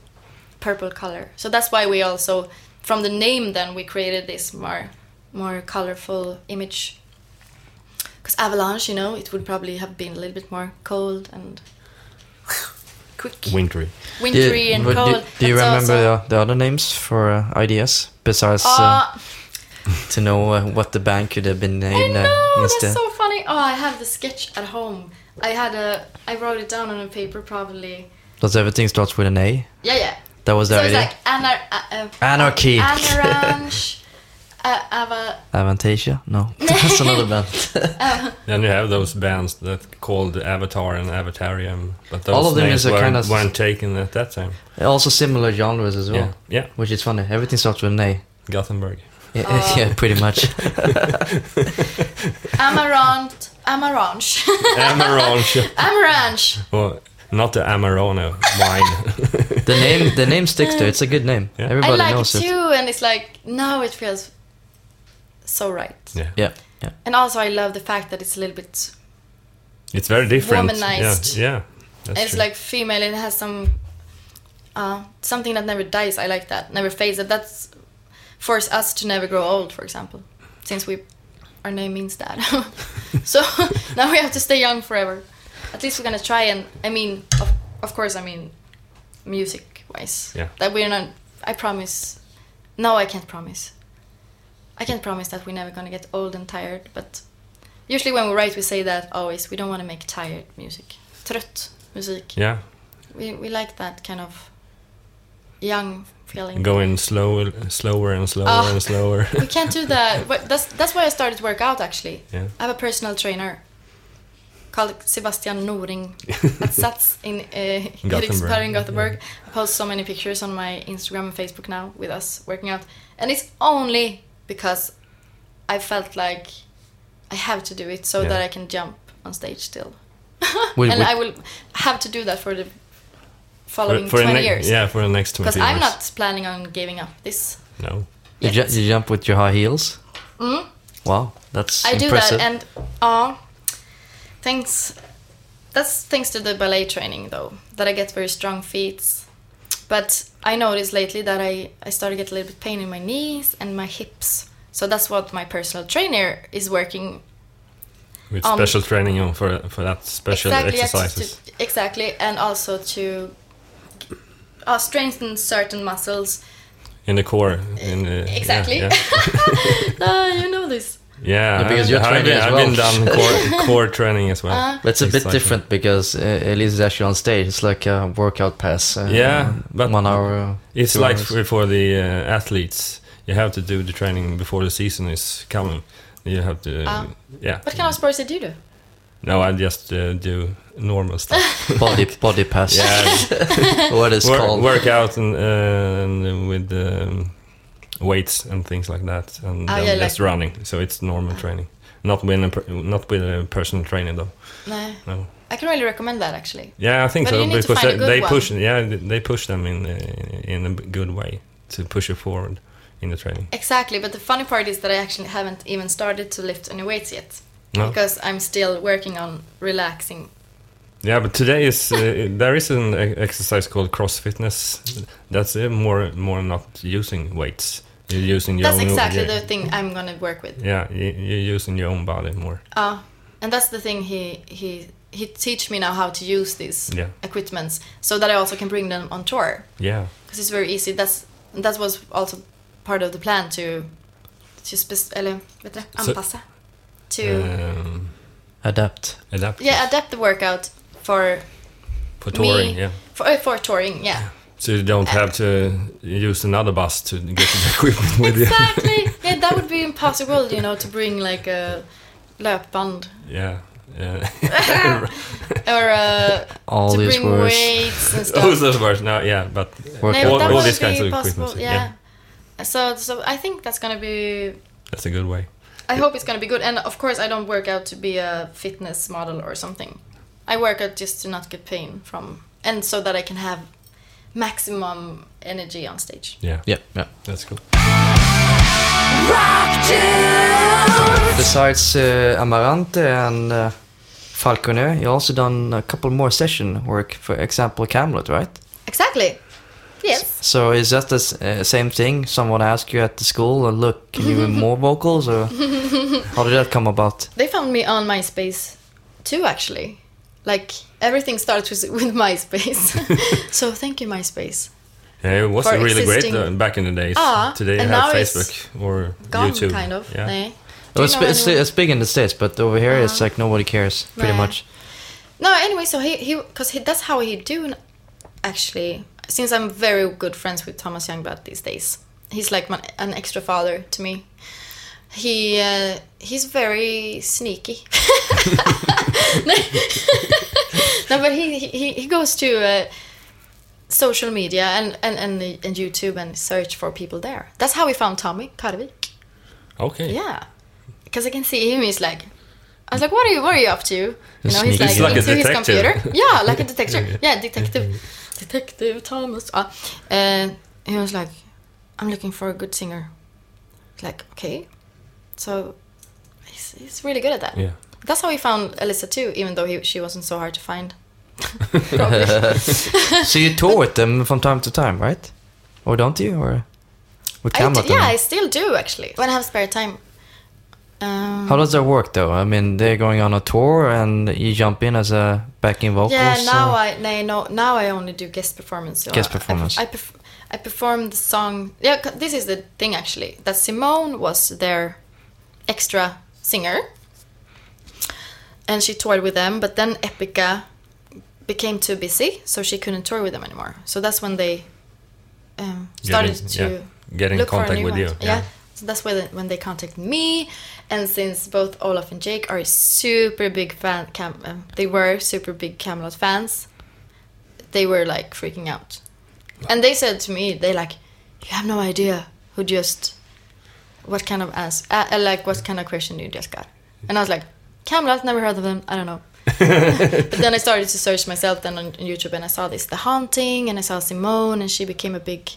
Speaker 3: purple color. So that's why we also, from the name, then we created this more, more colorful image. Because avalanche, you know, it would probably have been a little bit more cold and quick,
Speaker 1: Wintry.
Speaker 3: wintry
Speaker 2: Do-
Speaker 3: and cold.
Speaker 2: Do, do you remember
Speaker 3: also-
Speaker 2: the, the other names for uh, ideas besides uh,
Speaker 3: Uh,
Speaker 2: to know uh, what the band could have been
Speaker 3: I
Speaker 2: named uh,
Speaker 3: know
Speaker 2: instead?
Speaker 3: that's so funny. Oh, I have the sketch at home. I had a, I wrote it down on a paper probably.
Speaker 2: Does everything starts with an A?
Speaker 3: Yeah, yeah.
Speaker 2: That was the
Speaker 3: so it's
Speaker 2: idea.
Speaker 3: like anar- uh, uh,
Speaker 2: Anarchy.
Speaker 3: Anarange, uh, ava,
Speaker 2: Avantasia? No, that's another band.
Speaker 1: Then you have those bands that called Avatar and Avatarium, but those
Speaker 2: All of them
Speaker 1: names
Speaker 2: is a
Speaker 1: weren't,
Speaker 2: kind of-
Speaker 1: weren't taken at that time.
Speaker 2: also similar genres as well,
Speaker 1: Yeah, yeah,
Speaker 2: which is funny. Everything starts with an A.
Speaker 1: Gothenburg.
Speaker 2: Yeah,
Speaker 3: Oh.
Speaker 2: yeah pretty much.
Speaker 3: Amarant, Amaranche,
Speaker 1: Amaranche.
Speaker 3: Amaranche.
Speaker 1: well, not the Amarone wine.
Speaker 2: the name, the name sticks to. it. It's a good name.
Speaker 1: Yeah.
Speaker 3: I
Speaker 2: Everybody
Speaker 3: like it
Speaker 2: knows it.
Speaker 3: too, and it's like now it feels so right.
Speaker 1: yeah,
Speaker 2: Yeah, yeah.
Speaker 3: And also, I love the fact that it's a little bit.
Speaker 1: it's very different.
Speaker 3: Womanized.
Speaker 1: Yeah, yeah. That's
Speaker 3: it's
Speaker 1: true.
Speaker 3: like female. It has some. Uh, something that never dies. I like that. Never fades. That that's force us to never grow old. For example. since we our name means that. so now we have to stay young forever. At least we're gonna try and I mean, of, of course, I mean, music wise.
Speaker 1: Yeah.
Speaker 3: That we're not. I promise. No, I can't promise. I can't promise that we're never gonna get old and tired. But usually when we write, we say that always. We don't want to make tired music. Trött musik.
Speaker 1: Yeah,
Speaker 3: We we like that kind of young feeling.
Speaker 1: going slow, slower and slower
Speaker 3: Ah.
Speaker 1: and slower.
Speaker 3: We can't do that. But that's that's why I started to work out actually.
Speaker 1: yeah.
Speaker 3: I have a personal trainer called Sebastian Noring at Sats in uh,
Speaker 1: Gothenburg,
Speaker 3: in
Speaker 1: yeah.
Speaker 3: Gothenburg. I post so many pictures on my Instagram and Facebook now with us working out. And it's only because I felt like I have to do it so
Speaker 1: Yeah.
Speaker 3: that I can jump on stage still.
Speaker 2: Would-
Speaker 3: and
Speaker 2: would-
Speaker 3: I will have to do that for the following
Speaker 1: for the
Speaker 3: 20 years.
Speaker 1: Yeah, for the next 20 years. Because.
Speaker 3: I'm not planning on giving up this.
Speaker 1: No.
Speaker 2: You, ju- you jump with your high heels?
Speaker 3: Mm.
Speaker 2: Wow, that's
Speaker 3: I do that, and uh, thanks. That's thanks to the ballet training, though, that I get very strong feet. But I noticed lately that I I started to get a little bit pain in my knees and my hips. So that's what my personal trainer is working
Speaker 1: With
Speaker 3: Um,
Speaker 1: special training on for for that special
Speaker 3: exactly
Speaker 1: exercises.
Speaker 3: To, exactly, and also to uh, strengthen certain muscles.
Speaker 1: in the core. In the,
Speaker 3: Exactly.
Speaker 1: Yeah,
Speaker 3: Ah, you know this.
Speaker 1: Yeah,
Speaker 2: Yeah, because you're
Speaker 1: I've
Speaker 2: training
Speaker 1: been,
Speaker 2: as
Speaker 1: I've been done core, core training as well.
Speaker 3: Uh,
Speaker 2: But it's a bit
Speaker 1: Exactly.
Speaker 2: different because uh, Elize is actually on stage. It's like a workout pass. Uh,
Speaker 1: Yeah, but
Speaker 2: one hour. uh,
Speaker 1: It's like
Speaker 2: hours.
Speaker 1: for, for the uh, athletes. You have to do the training before the season is coming. You have to,
Speaker 3: Ah.
Speaker 1: yeah.
Speaker 3: what kind of sports did you do?
Speaker 1: No, I just uh, do normal stuff.
Speaker 2: body body pass.
Speaker 1: yeah,
Speaker 2: what it's
Speaker 1: work,
Speaker 2: called.
Speaker 1: Workout and, uh, and with um, weights and things like that, and
Speaker 3: Ah,
Speaker 1: then
Speaker 3: yeah,
Speaker 1: just
Speaker 3: like-
Speaker 1: running. So it's normal training, not with a not with a personal trainer though.
Speaker 3: No.
Speaker 1: No.
Speaker 3: I can really recommend that actually.
Speaker 1: Yeah, I think
Speaker 3: But
Speaker 1: so
Speaker 3: you need to
Speaker 1: because they, they push. Yeah, they push them in uh, in a good way to push you forward in the training.
Speaker 3: Exactly, but the funny part is that I actually haven't even started to lift any weights yet.
Speaker 1: No.
Speaker 3: Because I'm still working on relaxing.
Speaker 1: Yeah, but today is uh, there is an exercise called cross fitness. That's uh, more more not using weights. You're using your
Speaker 3: That's
Speaker 1: own.
Speaker 3: exactly
Speaker 1: yeah,
Speaker 3: the thing I'm gonna work with.
Speaker 1: Yeah, you- you're using your own body more.
Speaker 3: Uh, and that's the thing he he he teach me now how to use these
Speaker 1: Yeah.
Speaker 3: equipments so that I also can bring them on tour
Speaker 1: Yeah,
Speaker 3: because it's very easy. That's that was also part of the plan to to spec- eller vet du,
Speaker 1: Så-
Speaker 3: anpassa to
Speaker 1: um,
Speaker 2: Adapt.
Speaker 1: adapt.
Speaker 3: yeah adapt the workout for
Speaker 1: for touring.
Speaker 3: me.
Speaker 1: Yeah,
Speaker 3: for uh, for touring. Yeah.
Speaker 1: So you don't have to use another bus to get the equipment with you.
Speaker 3: Exactly. yeah, that would be impossible, you know, to bring like a löpband
Speaker 1: Yeah. Yeah.
Speaker 3: or uh,
Speaker 2: All
Speaker 3: to
Speaker 2: these
Speaker 3: bring
Speaker 2: words.
Speaker 3: weights and stuff.
Speaker 1: oh, those words. No, yeah, but
Speaker 2: Work
Speaker 3: No,
Speaker 2: out
Speaker 3: but that
Speaker 1: all these
Speaker 3: be
Speaker 1: kinds of
Speaker 3: possible.
Speaker 1: equipment,
Speaker 3: Yeah. So, so I think that's gonna be.
Speaker 1: that's a good way.
Speaker 3: I hope it's gonna be good. And of course, I don't work out to be a fitness model or something. I work out just to not get pain from, and so that I can have maximum energy on stage.
Speaker 1: Yeah,
Speaker 2: Yeah, yeah.
Speaker 1: that's cool.
Speaker 2: Besides uh, Amaranthe and uh, Falconer, you also done a couple more session work. For example, Kamelot, right?
Speaker 3: Exactly. Yes.
Speaker 2: So is that the uh, same thing? Someone asked you at the school, and look, can you do more vocals, or how did that come about?
Speaker 3: They found me on MySpace too, actually. Like everything starts with, with MySpace. so thank you, MySpace.
Speaker 1: Yeah, it was
Speaker 3: For
Speaker 1: really great uh, back in the days.
Speaker 3: Ah,
Speaker 1: Today you
Speaker 3: and
Speaker 1: have
Speaker 3: now it's
Speaker 1: Facebook or
Speaker 3: Gone,
Speaker 1: YouTube.
Speaker 3: kind of.
Speaker 1: Yeah.
Speaker 3: Nej.
Speaker 2: Well,
Speaker 3: you
Speaker 2: it's, it's, it's big in the states, but over here it's
Speaker 3: Ah.
Speaker 2: like nobody cares, pretty
Speaker 3: Nah.
Speaker 2: much.
Speaker 3: No, anyway, so he he because he, that's how he do n- actually. Since I'm very good friends with Thomas Youngblood these days, he's like my, an extra father to me. He uh, he's very sneaky. no, but he he he goes to uh, social media and and and and YouTube and search for people there. That's how we found Tommy Karevik.
Speaker 1: Okay.
Speaker 3: Yeah, because I can see him. He's like, I was like, what are you, what are you up to? You know, he's like,
Speaker 1: He's like
Speaker 3: into his computer. Yeah, like a detective. Yeah, detective, detective Thomas. Uh, and he was like, I'm looking for a good singer. Like, okay, so he's, he's really good at that.
Speaker 1: Yeah.
Speaker 3: That's how he found Alissa too, even though he, she wasn't so hard to find.
Speaker 2: so you tour with them from time to time, right? Or don't you? Or with
Speaker 3: I yeah,
Speaker 2: I
Speaker 3: still do actually. When I have spare time, Um,
Speaker 2: How does that work though? I mean, they're going on a tour and you jump in as a backing vocals.
Speaker 3: Yeah, now
Speaker 2: or-
Speaker 3: I no, no now I only do guest performance. So
Speaker 2: Guest
Speaker 3: I-
Speaker 2: performance.
Speaker 3: I, I, perf- I performed the song. Yeah, this is the thing actually. That Simone was their extra singer, and she toured with them. But then Epica became too busy, so she couldn't tour with them anymore. So that's when they um, started
Speaker 1: Getting-
Speaker 3: to
Speaker 1: yeah, get in
Speaker 3: look for a
Speaker 1: contact
Speaker 3: new
Speaker 1: with
Speaker 3: one.
Speaker 1: you.
Speaker 3: Yeah. So that's when when they contacted me, and since both Olof and Jake are super big fan, Cam, um, they were super big Kamelot fans. They were like freaking out, and they said to me, "They like, you have no idea who just, what kind of answer, uh, uh, like what kind of question you just got," and I was like, "Kamelot, never heard of them. I don't know." but then I started to search myself then on, on YouTube, and I saw this The Haunting, and I saw Simone, and she became a big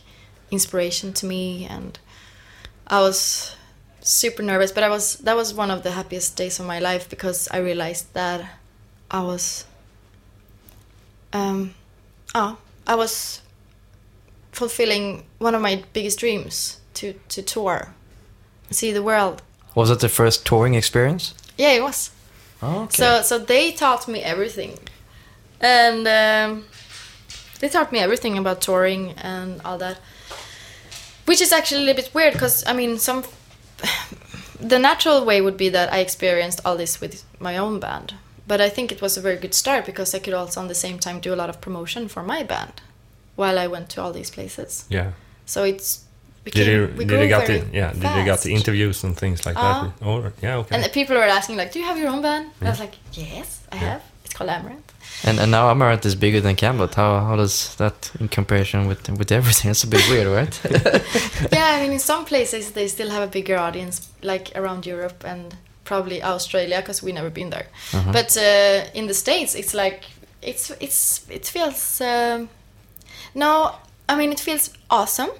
Speaker 3: inspiration to me, and I was super nervous, but I was that was one of the happiest days of my life because I realized that I was um oh, I was fulfilling one of my biggest dreams to to tour see the world.
Speaker 2: Was it the first touring experience?
Speaker 3: Yeah, it was.
Speaker 2: Oh, okay.
Speaker 3: So so they taught me everything, and um, they taught me everything about touring and all that, which is actually a little bit weird because I mean some. The natural way would be that I experienced all this with my own band, but I think it was a very good start because I could also, on the same time, do a lot of promotion for my band, while I went to all these places.
Speaker 1: Yeah.
Speaker 3: So it's.
Speaker 1: Did
Speaker 3: became-
Speaker 1: you
Speaker 3: we
Speaker 1: did
Speaker 3: grew
Speaker 1: you got
Speaker 3: very
Speaker 1: the yeah did you got the interviews and things like
Speaker 3: Uh,
Speaker 1: that? Or yeah okay.
Speaker 3: And people were asking like, "Do you have your own band?" And I was like, "Yes, I have. It's called Amaranthe."
Speaker 2: and and now Amaranthe is bigger than Kamelot. How how does that in comparison with with everything? It's a bit weird, right?
Speaker 3: yeah, I mean, in some places they still have a bigger audience, like around Europe and probably Australia, because we've never been there.
Speaker 2: Uh-huh.
Speaker 3: But uh, in the states, it's like it's it's it feels. Um, no, I mean it feels awesome.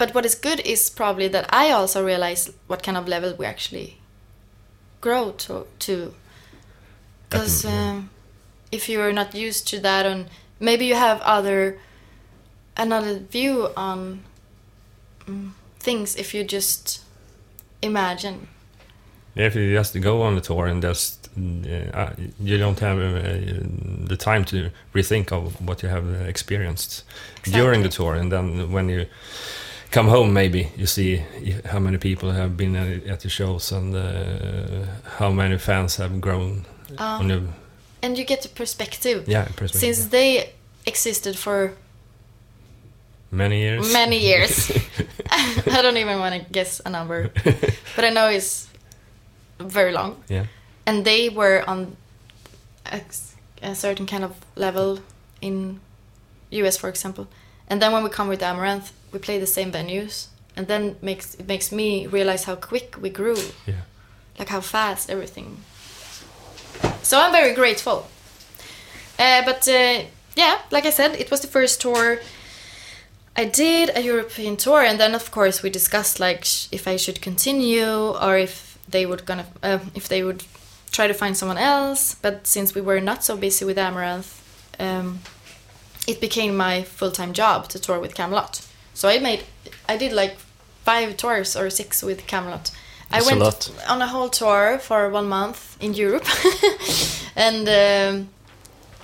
Speaker 3: But what is good is probably that I also realize what kind of level we actually grow to to. Because um, if you're not used to that, and maybe you have other another view on mm, things if you just imagine.
Speaker 1: Yeah, if you just go on the tour and just uh, you don't have uh, the time to rethink of what you have uh, experienced during the tour, and then when you come home, maybe you see how many people have been at the shows and uh, how many fans have grown on your
Speaker 3: and you get the perspective.
Speaker 1: yeah perspective.
Speaker 3: Since they existed for
Speaker 1: many years.
Speaker 3: many years, I don't even want to guess a number, but I know it's very long.
Speaker 1: yeah,
Speaker 3: And they were on a, a certain kind of level in US, for example. And then when we come with Amaranthe, we play the same venues, and then makes it makes me realize how quick we grew.
Speaker 1: yeah.
Speaker 3: like how fast everything. So I'm very grateful. Uh, but uh, yeah, like I said, it was the first tour I did a European tour, and then of course we discussed like if I should continue or if they would gonna uh, if they would try to find someone else. But since we were not so busy with Amaranthe, um, it became my full time job to tour with Kamelot. So I made I did like five tours or six with Kamelot. I
Speaker 2: That's a
Speaker 3: went
Speaker 2: lot.
Speaker 3: on a whole tour for one month in Europe, and um,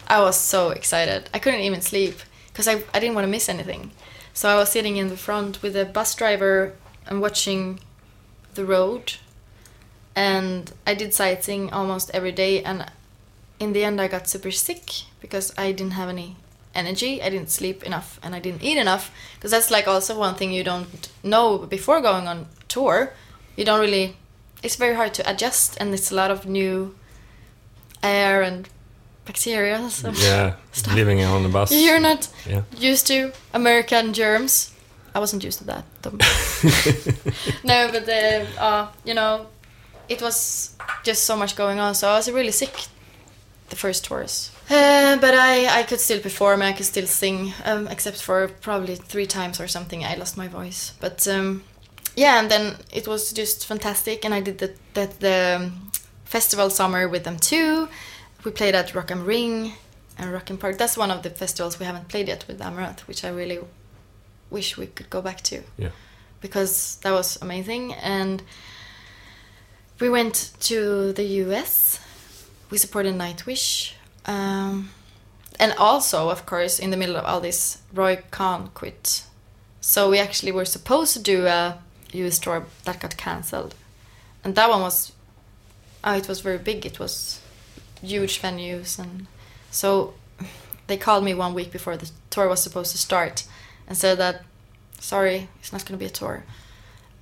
Speaker 3: I was so excited. I couldn't even sleep because I, I didn't want to miss anything. So I was sitting in the front with a bus driver and watching the road, and I did sightseeing almost every day. And in the end, I got super sick because I didn't have any energy. I didn't sleep enough, and I didn't eat enough. Because that's like also one thing you don't know before going on tour. You don't really. It's very hard to adjust, and it's a lot of new air and bacteria.
Speaker 1: Yeah,
Speaker 3: Stuff.
Speaker 1: living on the bus.
Speaker 3: You're not
Speaker 1: Yeah.
Speaker 3: used to American germs. I wasn't used to that. no, but uh, uh, you know, it was just so much going on. So I was really sick the first tours. Uh, but I, I could still perform. I could still sing, um, except for probably three times or something. I lost my voice. But um, yeah, and then it was just fantastic. And I did the, that the um, festival summer with them too. We played at Rock am Ring and Rock im Park. That's one of the festivals we haven't played yet with Amaranthe, which I really wish we could go back to
Speaker 1: Yeah.
Speaker 3: because that was amazing. And we went to the US. We supported Nightwish. Um, and also, of course, in the middle of all this, Roy Khan quit. So we actually were supposed to do a US tour that got cancelled. And that one was, oh, it was very big. It was huge venues. And so they called me one week before the tour was supposed to start and said that, sorry, it's not going to be a tour.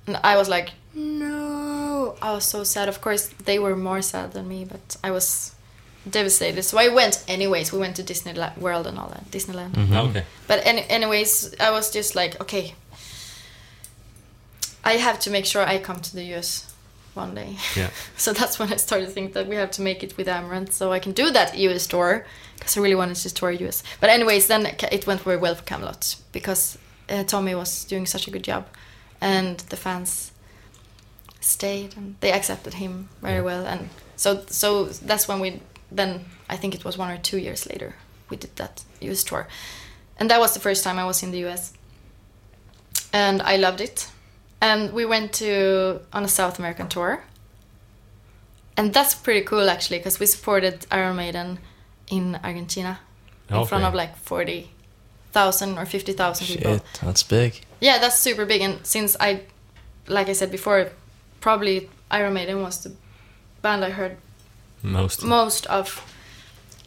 Speaker 3: And I was like, no. I was so sad. Of course, they were more sad than me, but I was devastated. So I went anyways. We went to Disney World and all that, Disneyland.
Speaker 1: Mm-hmm. Okay.
Speaker 3: But any, anyways, I was just like, okay, I have to make sure I come to the US one day.
Speaker 1: Yeah.
Speaker 3: so that's when I started thinking that we have to make it with Amaranthe so I can do that US tour because I really wanted to tour US. But anyways, then it went very well for Kamelot because uh, Tommy was doing such a good job, and the fans stayed and they accepted him very well. And so so that's when we then I think it was one or two years later we did that US tour, and that was the first time I was in the US, and I loved it. And we went to on a South American tour, and that's pretty cool actually because we supported Iron Maiden in Argentina in front of like forty thousand or fifty thousand people.
Speaker 2: That's big.
Speaker 3: Yeah, that's super big. And since I, like I said before, probably Iron Maiden was the band I heard
Speaker 1: Most.
Speaker 3: most of.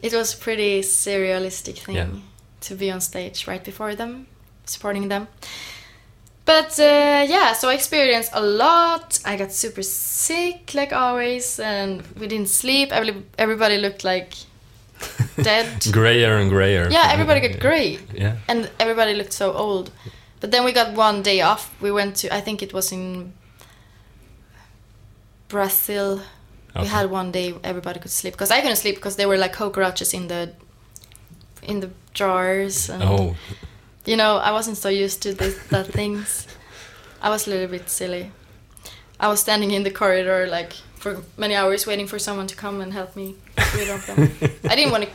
Speaker 3: It was a pretty surrealistic thing
Speaker 1: Yeah.
Speaker 3: to be on stage right before them, supporting them. But uh, yeah, so I experienced a lot. I got super sick, like always, and we didn't sleep. Every, everybody looked like dead.
Speaker 1: grayer and grayer.
Speaker 3: yeah, everybody got gray
Speaker 1: Yeah.
Speaker 3: and everybody looked so old. But then we got one day off. We went to I think it was in Brazil. We had one day everybody could sleep because I couldn't sleep because there were like cockroaches in the in the jars. And,
Speaker 1: Oh.
Speaker 3: You know, I wasn't so used to this, that things. I was a little bit silly. I was standing in the corridor like for many hours waiting for someone to come and help me get rid of them. I didn't want to,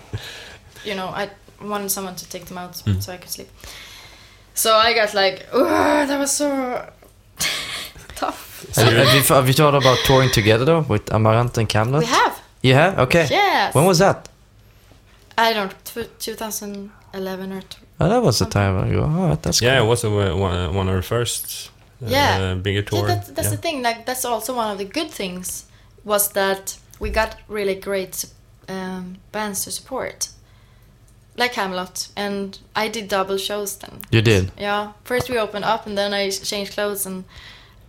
Speaker 3: you know, I wanted someone to take them out
Speaker 1: Mm.
Speaker 3: so I could sleep. So I got like, that was so tough.
Speaker 2: Have, you- have you, have you thought about touring together though with Amaranthe and Kamelot?
Speaker 3: We have,
Speaker 2: You have? Okay.
Speaker 3: yes.
Speaker 2: When was that?
Speaker 3: I don't, tw 2011 or t-
Speaker 2: Oh, that was a time ago. Oh, that's
Speaker 1: Yeah, it was a, one, one of the first uh,
Speaker 3: Yeah.
Speaker 1: bigger tour.
Speaker 3: Yeah, that, that's
Speaker 1: yeah.
Speaker 3: the thing. Like that's also one of the good things was that we got really great um, bands to support, like Kamelot, and I did double shows then.
Speaker 2: You did.
Speaker 3: Yeah, first we opened up, and then I changed clothes and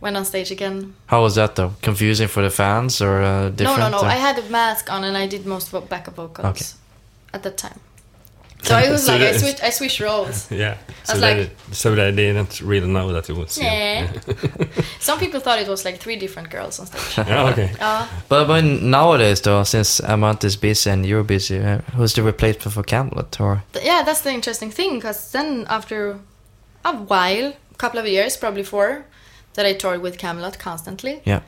Speaker 3: went on stage again.
Speaker 2: How was that though? Confusing for the fans or uh, different?
Speaker 3: no, no, no.
Speaker 2: uh,
Speaker 3: I had a mask on, and I did most vo- backup vocals
Speaker 2: Okay.
Speaker 3: at that time. So I was
Speaker 1: So
Speaker 3: like, I switched, I switched roles.
Speaker 1: Yeah. So
Speaker 3: was
Speaker 1: they,
Speaker 3: like-
Speaker 1: so they didn't really know that it was. you.
Speaker 3: Nah. Some people thought it was like three different girls on stage.
Speaker 1: yeah. Okay.
Speaker 3: Uh,
Speaker 2: But but nowadays though, since Amaranthe is busy and you're busy, uh, who's the replacement for Kamelot? Or
Speaker 3: Th- yeah, that's the interesting thing because then after a while, a couple of years, probably four, that I toured with Kamelot constantly,
Speaker 2: yeah,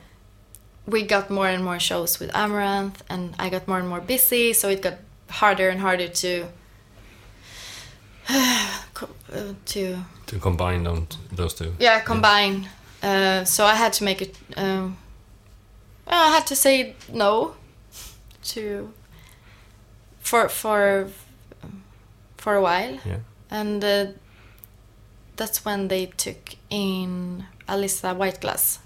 Speaker 3: we got more and more shows with Amaranthe, and I got more and more busy, so it got harder and harder to uh, to
Speaker 1: To combine them, those two.
Speaker 3: yeah combine. Uh, so I had to make it. Um, I had to say no to for for for a while
Speaker 1: Yeah.
Speaker 3: and uh, that's when they took in Alissa White-Gluz.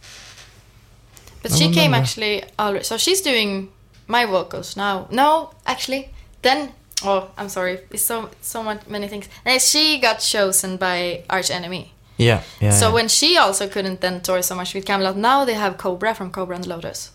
Speaker 3: But
Speaker 2: I
Speaker 3: she came
Speaker 2: remember.
Speaker 3: actually already, so she's doing my vocals now. No, actually, then oh, I'm sorry, it's so so much many things. And she got chosen by Arch Enemy.
Speaker 2: yeah, yeah.
Speaker 3: so
Speaker 2: yeah.
Speaker 3: when she also couldn't then tour so much with Kamelot, now they have Cobra from Cobra and Lotus.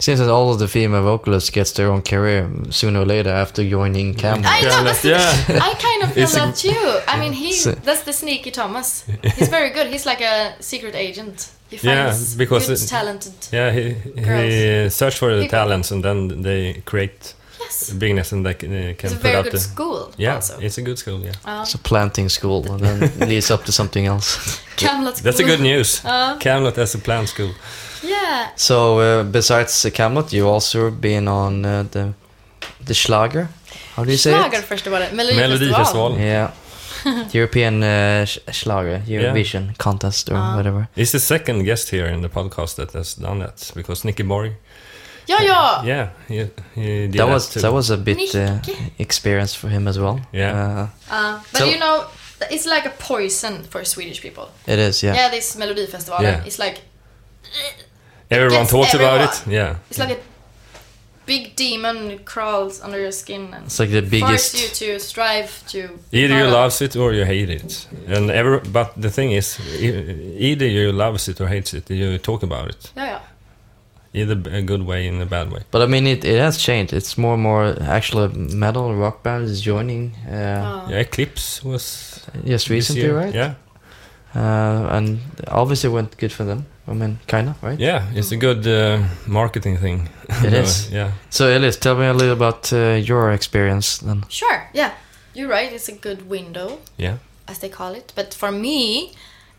Speaker 2: Seems that all of the female vocalists gets their own career sooner or later after joining Kamelot.
Speaker 3: I know
Speaker 1: Kamelot,
Speaker 3: that's
Speaker 1: yeah.
Speaker 3: I kind of feel
Speaker 1: It's
Speaker 3: that too. I mean, he that's the sneaky Thomas. He's very good. He's like a secret agent. He
Speaker 1: Yeah, because
Speaker 3: good,
Speaker 1: it-
Speaker 3: talented.
Speaker 1: Yeah, he, he searched for the
Speaker 3: He
Speaker 1: talents and then they create
Speaker 3: Yes,
Speaker 1: bigness and they can, uh, can
Speaker 3: it's a
Speaker 1: put
Speaker 3: very
Speaker 1: out
Speaker 3: good
Speaker 1: the.
Speaker 3: school.
Speaker 1: Yeah,
Speaker 3: also.
Speaker 1: it's a good school. Yeah,
Speaker 3: Uh,
Speaker 2: It's a planting school and then leads up to something else.
Speaker 3: Kamelot
Speaker 1: that's a good news.
Speaker 3: Uh,
Speaker 1: Kamelot as a plant school.
Speaker 3: Yeah,
Speaker 2: So uh, besides uh, Kamelot, you also been on uh, the the Schlager. How do you say
Speaker 3: Schlager
Speaker 2: it?
Speaker 3: först av allt.
Speaker 1: Melodifestival.
Speaker 2: Yeah. European uh, Schlager, Eurovision contest or
Speaker 3: Ah.
Speaker 2: whatever.
Speaker 1: He's the second guest here in the podcast that has done that because Nicke Borg.
Speaker 3: Yeah, ja!
Speaker 1: Yeah, he, he did
Speaker 2: That was
Speaker 1: too.
Speaker 2: that was a bit uh, experience for him as well.
Speaker 1: Yeah.
Speaker 2: Uh,
Speaker 3: Uh, but
Speaker 2: So-
Speaker 3: you know, it's like a poison for Swedish people.
Speaker 2: it is, yeah.
Speaker 3: Yeah, this Melodifestivalen.
Speaker 1: Yeah.
Speaker 3: It's like
Speaker 1: Everyone
Speaker 3: Yes,
Speaker 1: talks about it. Yeah,
Speaker 3: it's like a big demon crawls under your skin and
Speaker 2: It's like the biggest.
Speaker 3: force you to strive to.
Speaker 1: either you
Speaker 3: follow.
Speaker 1: loves it or you hate it, and every, but the thing is, either you loves it or hates it, you talk about it.
Speaker 3: yeah, ja.
Speaker 1: Either a good way and a bad way.
Speaker 2: But I mean, it, it has changed. It's more and more actual metal rock bands joining uh,
Speaker 3: Ja.
Speaker 1: Yeah, Eclipse was
Speaker 2: just recently, right?
Speaker 1: Yeah,
Speaker 2: Uh, and obviously went good for them. I mean, kinda, right?
Speaker 1: yeah, it's a good uh, marketing thing.
Speaker 2: It
Speaker 1: No,
Speaker 2: is.
Speaker 1: Yeah,
Speaker 2: So Elize, tell me a little about uh, your experience then.
Speaker 3: Sure, yeah. You're right, it's a good window,
Speaker 1: yeah,
Speaker 3: as they call it. But for me,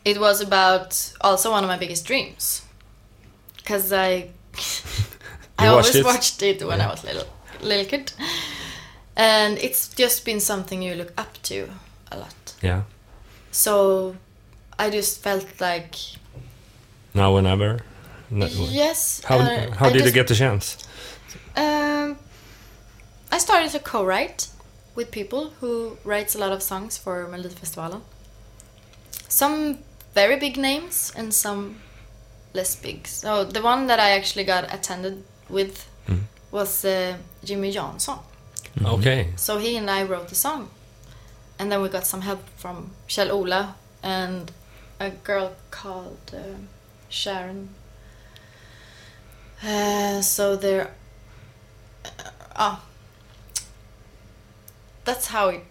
Speaker 3: it was about also one of my biggest dreams. Because I. I
Speaker 1: You
Speaker 3: always
Speaker 1: watched it?
Speaker 3: watched it when I was little, little kid. And it's just been something you look up to a lot.
Speaker 1: yeah.
Speaker 3: So I just felt like.
Speaker 1: Now and ever? No-
Speaker 3: Yes.
Speaker 1: How,
Speaker 3: uh,
Speaker 1: how did you get the chance?
Speaker 3: Um, I started to co-write with people who writes a lot of songs for Melodifestivalen. Some very big names and some less big. So the one that I actually got attended with
Speaker 1: Mm.
Speaker 3: was uh, Jimmy Jansson.
Speaker 1: Okay.
Speaker 3: So he and I wrote the song, and then we got some help from Kjell Ola and a girl called uh, Sharon. Uh, so there. Uh, ah, that's how it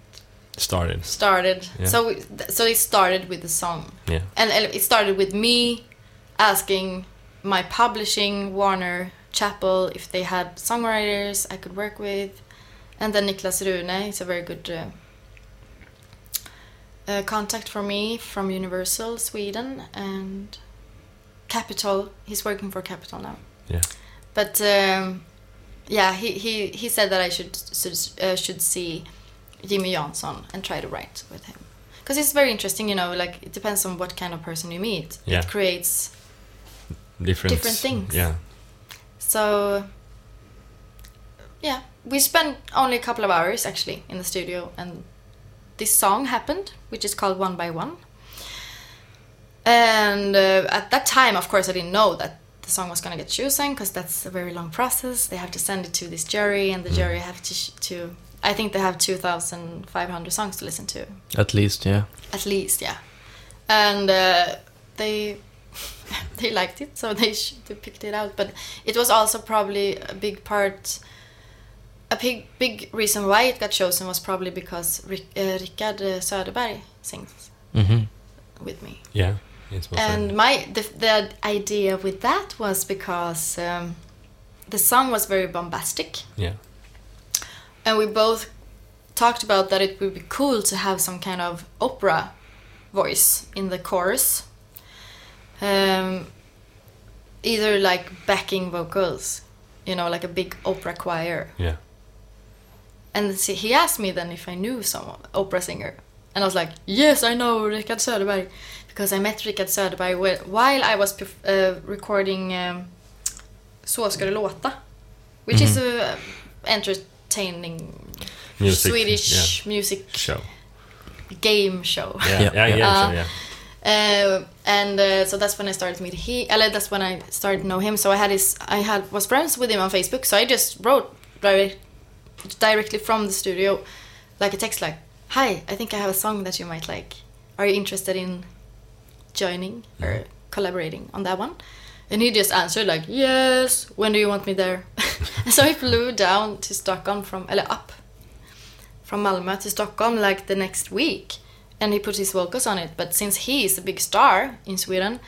Speaker 1: Started.
Speaker 3: started.
Speaker 1: Yeah.
Speaker 3: So we, so it started with the song,
Speaker 1: Yeah.
Speaker 3: and it started with me asking my publishing Warner Chappell if they had songwriters I could work with, and then Niklas Rune is a very good uh, uh, contact for me from Universal Sweden and Capitol. He's working for Capitol now.
Speaker 1: Yeah.
Speaker 3: But um, yeah, he, he, he said that I should should, uh, should see Jimmy Jansson and try to write with him because it's very interesting. You know, like it depends on what kind of person you meet.
Speaker 1: Yeah.
Speaker 3: It creates
Speaker 1: Different.
Speaker 3: Different things.
Speaker 1: Yeah.
Speaker 3: so. Yeah, we spent only a couple of hours actually in the studio, and this song happened, which is called One by One. And uh, at that time, of course, I didn't know that the song was gonna get chosen because that's a very long process. They have to send it to this jury, and the jury have to sh- to. I think they have two thousand five hundred songs to listen to,
Speaker 2: At least, yeah.
Speaker 3: at least, yeah. And uh, they they liked it, so they sh- they picked it out. But it was also probably a big part. A big big reason why it got chosen was probably because Rick, uh, Rickard uh, Söderberg sings
Speaker 2: hmm
Speaker 3: with me.
Speaker 1: Yeah.
Speaker 3: And my the, the idea with that was because um, the song was very bombastic,
Speaker 1: yeah.
Speaker 3: and we both talked about that it would be cool to have some kind of opera voice in the chorus. Um, either like backing vocals, you know, like a big opera choir.
Speaker 1: Yeah.
Speaker 3: And see, he asked me then if I knew some opera singer. And I was like, yes, I know Rickard Söderberg. Because I met Rickard Söderberg whe- while I was perf- uh, recording um, Så ska det låta. Which is a entertaining
Speaker 1: Music,
Speaker 3: Swedish music
Speaker 1: Show.
Speaker 3: game show.
Speaker 1: Yeah.
Speaker 2: Yeah,
Speaker 1: Yeah. Yeah.
Speaker 2: yeah.
Speaker 1: so,
Speaker 3: Uh,
Speaker 1: yeah.
Speaker 3: Uh, and uh, so that's when I started meeting meet he. Uh, that's when I started to know him. So I had his, I had was friends with him on Facebook. So I just wrote direct, directly from the studio, like a text, like, "Hi, I think I have a song that you might like. Are you interested in joining or collaborating on that one?" And he just answered like, "Yes. When do you want me there?" so he flew down to Stockholm from, eller up, from Malmö to Stockholm like the next week and he put his vocals on it. But since he is a big star in Sweden,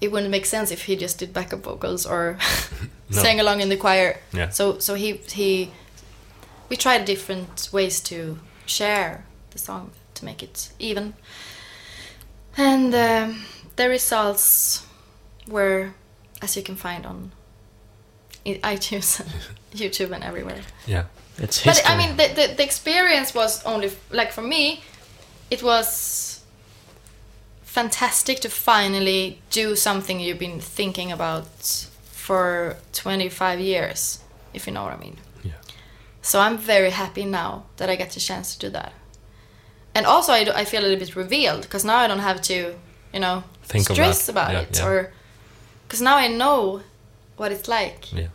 Speaker 3: it wouldn't make sense if he just did backup vocals or
Speaker 1: No.
Speaker 3: sang along in the choir.
Speaker 1: Yeah.
Speaker 3: So so he he we tried different ways to share the song to make it even. And um, the results were, as you can find on iTunes, and YouTube, and everywhere.
Speaker 1: Yeah.
Speaker 2: It's history. But.
Speaker 3: I mean, the, the, the experience was only like for me, it was fantastic to finally do something you've been thinking about for 25 years, if you know what I mean.
Speaker 1: Yeah.
Speaker 3: So I'm very happy now that I get the chance to do that. And also, I, do- I feel a little bit revealed because now I don't have to, you know,
Speaker 1: Think of
Speaker 3: stress
Speaker 1: that.
Speaker 3: about
Speaker 1: Yeah,
Speaker 3: it
Speaker 1: yeah.
Speaker 3: or because now I know what it's like.
Speaker 1: Yeah.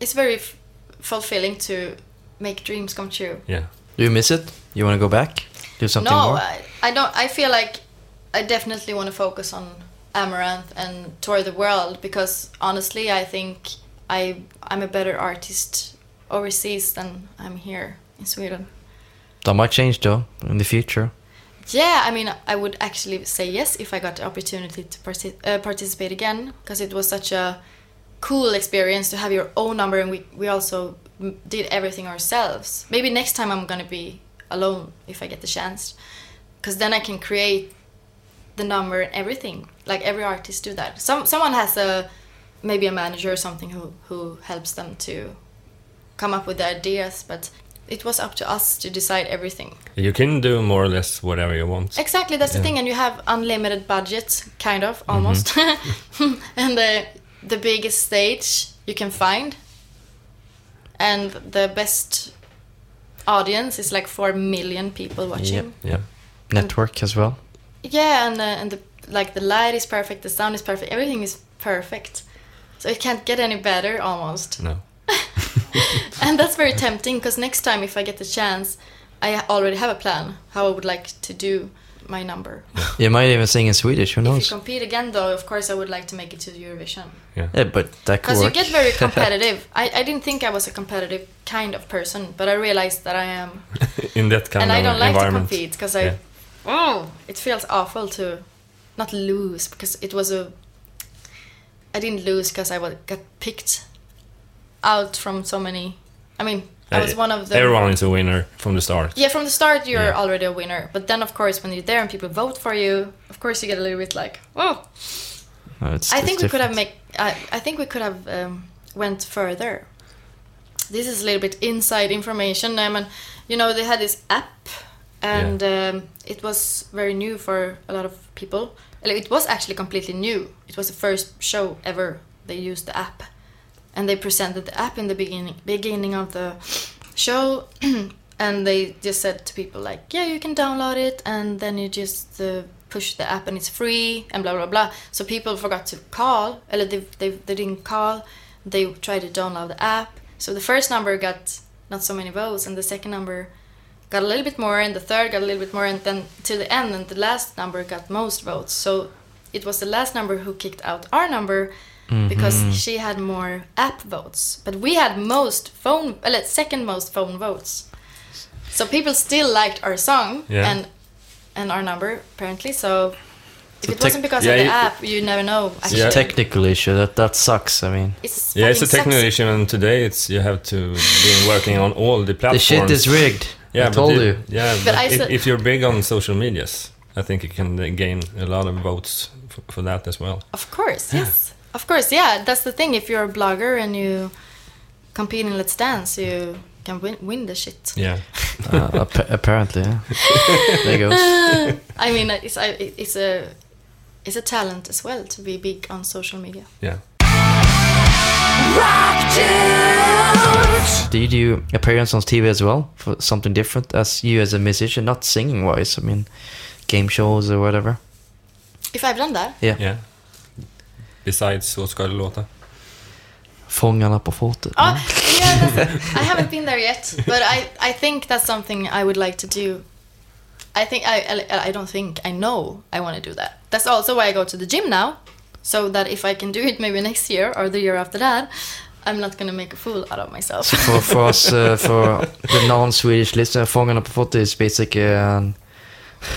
Speaker 3: It's very f- fulfilling to make dreams come true.
Speaker 1: Yeah.
Speaker 2: Do you miss it? You want to go back? Do something
Speaker 3: no,
Speaker 2: more?
Speaker 3: I, I don't. I feel like I definitely want to focus on Amaranthe and tour the world because honestly, I think I I'm a better artist overseas than I'm here in Sweden.
Speaker 2: That might change though in the future.
Speaker 3: Yeah, I mean, I would actually say yes if I got the opportunity to parti- uh, participate again because it was such a cool experience to have your own number and we, we also did everything ourselves. Maybe next time I'm gonna be alone if I get the chance because then I can create the number and everything. Like every artist do that. Some someone has a maybe a manager or something who who helps them to come up with the ideas, but it was up to us to decide everything.
Speaker 1: You can do more or less whatever you want.
Speaker 3: Exactly, that's the thing, and you have unlimited budget, kind of, mm-hmm. almost, and the the biggest stage you can find, and the best audience is like four million people watching.
Speaker 2: Yep.
Speaker 1: Yeah.
Speaker 2: Network as well.
Speaker 3: Yeah, and the, and the like the light is perfect, the sound is perfect, everything is perfect, so it can't get any better almost.
Speaker 1: No.
Speaker 3: and that's very tempting because next time if I get the chance, I already have a plan how I would like to do my number.
Speaker 2: You might even sing in Swedish. Who
Speaker 3: If you compete again, though, of course, I would like to make it to the Eurovision
Speaker 2: Yeah, but that
Speaker 3: because you get very competitive. I, I didn't think I was a competitive kind of person, but I realized that I am,
Speaker 1: In that kind
Speaker 3: and
Speaker 1: of
Speaker 3: I don't like to compete because I,
Speaker 1: Yeah.
Speaker 3: oh, it feels awful to not lose because it was a. I didn't lose because I was, got picked out from so many. I mean, I was one of the.
Speaker 1: Everyone is a winner from the start.
Speaker 3: Yeah, from the start you're
Speaker 1: Yeah.
Speaker 3: already a winner, but then of course when you're there and people vote for you, of course you get a little bit like, oh,
Speaker 2: No, it's,
Speaker 3: I
Speaker 2: it's
Speaker 3: think we could have make. I, I think we could have um, went further. This is a little bit inside information. I mean, you know, they had this app, and um, it was very new for a lot of people. It was actually completely new. It was the first show ever they used the app, and they presented the app in the beginning beginning of the show, and they just said to people like, "Yeah, you can download it, and then you just uh, push the app, and it's free, and blah blah blah." So people forgot to call, or they they, they didn't call. They tried to download the app. So the first number got not so many votes, and the second number got a little bit more, and the third got a little bit more, and then to the end, and the last number got most votes. So it was the last number who kicked out our number because
Speaker 2: Mhm.
Speaker 3: she had more app votes, but we had most phone, well, second most phone votes. So people still liked our song
Speaker 1: Yeah.
Speaker 3: and and our number apparently. So if
Speaker 2: So
Speaker 3: it
Speaker 2: tech-
Speaker 3: wasn't because
Speaker 1: Yeah,
Speaker 3: of the app, you never know. Actually,
Speaker 1: Yeah.
Speaker 2: technical issue. That that sucks. I mean,
Speaker 3: it's
Speaker 1: Yeah, it's a technical
Speaker 3: sucks.
Speaker 1: issue, and today it's you have to be working on all the platforms.
Speaker 2: the shit is rigged.
Speaker 1: Yeah,
Speaker 2: I told
Speaker 1: the-
Speaker 2: you.
Speaker 1: Yeah,
Speaker 3: But
Speaker 1: but,
Speaker 3: I
Speaker 1: if,
Speaker 3: said-
Speaker 1: if you're big on social medias, I think you can gain a lot of votes f- for that as well.
Speaker 3: Of course, yes. Of course, yeah. That's the thing. If you're a blogger and you compete in Let's Dance, you can win, win the shit.
Speaker 1: Yeah,
Speaker 2: Uh, appa- apparently, yeah. there goes.
Speaker 3: I mean, it's it's a it's a talent as well to be big on social media.
Speaker 1: yeah.
Speaker 2: Did you appearance on TV as well for something different as you as a musician, not singing wise? I mean, game shows or whatever.
Speaker 3: If I've done that,
Speaker 2: Yeah.
Speaker 1: yeah. Besides Så ska det låta.
Speaker 2: Fångarna på fortet.
Speaker 3: oh yeah, I haven't been there yet, but I I think that's something I would like to do. I think I I, I don't think I know I want to do that. That's also why I go to the gym now, so that if I can do it maybe next year or the year after that, I'm not gonna make a fool out of myself.
Speaker 2: for, for us, uh, for the non-Swedish listener, Fångarna på fortet is basically an,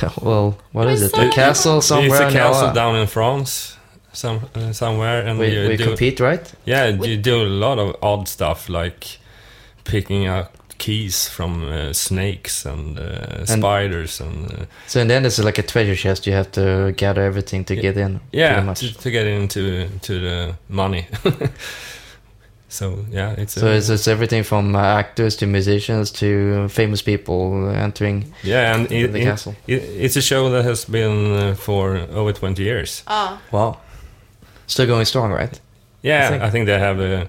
Speaker 2: well, what is it? A castle somewhere.
Speaker 1: It's a castle
Speaker 2: Iowa.
Speaker 1: down in France, some uh, somewhere, and
Speaker 2: We,
Speaker 1: you
Speaker 2: we
Speaker 1: do
Speaker 2: compete, right?
Speaker 1: yeah,
Speaker 3: We-
Speaker 1: you do a lot of odd stuff like picking up keys from uh, snakes and, uh, spiders and uh,
Speaker 2: So in the end, it's like a treasure chest. You have to gather everything to get in.
Speaker 1: yeah
Speaker 2: much.
Speaker 1: to, to get into to the money. So yeah, it's
Speaker 2: So
Speaker 1: a,
Speaker 2: it's, it's everything from uh, actors to musicians to famous people entering
Speaker 1: yeah, and it,
Speaker 2: the
Speaker 1: it-
Speaker 2: castle.
Speaker 1: it- it's a show that has been uh, for over 20 years.
Speaker 3: Ah,
Speaker 2: Wow. Still going strong, right?
Speaker 1: Yeah,
Speaker 2: think-
Speaker 1: I think, they have. Uh,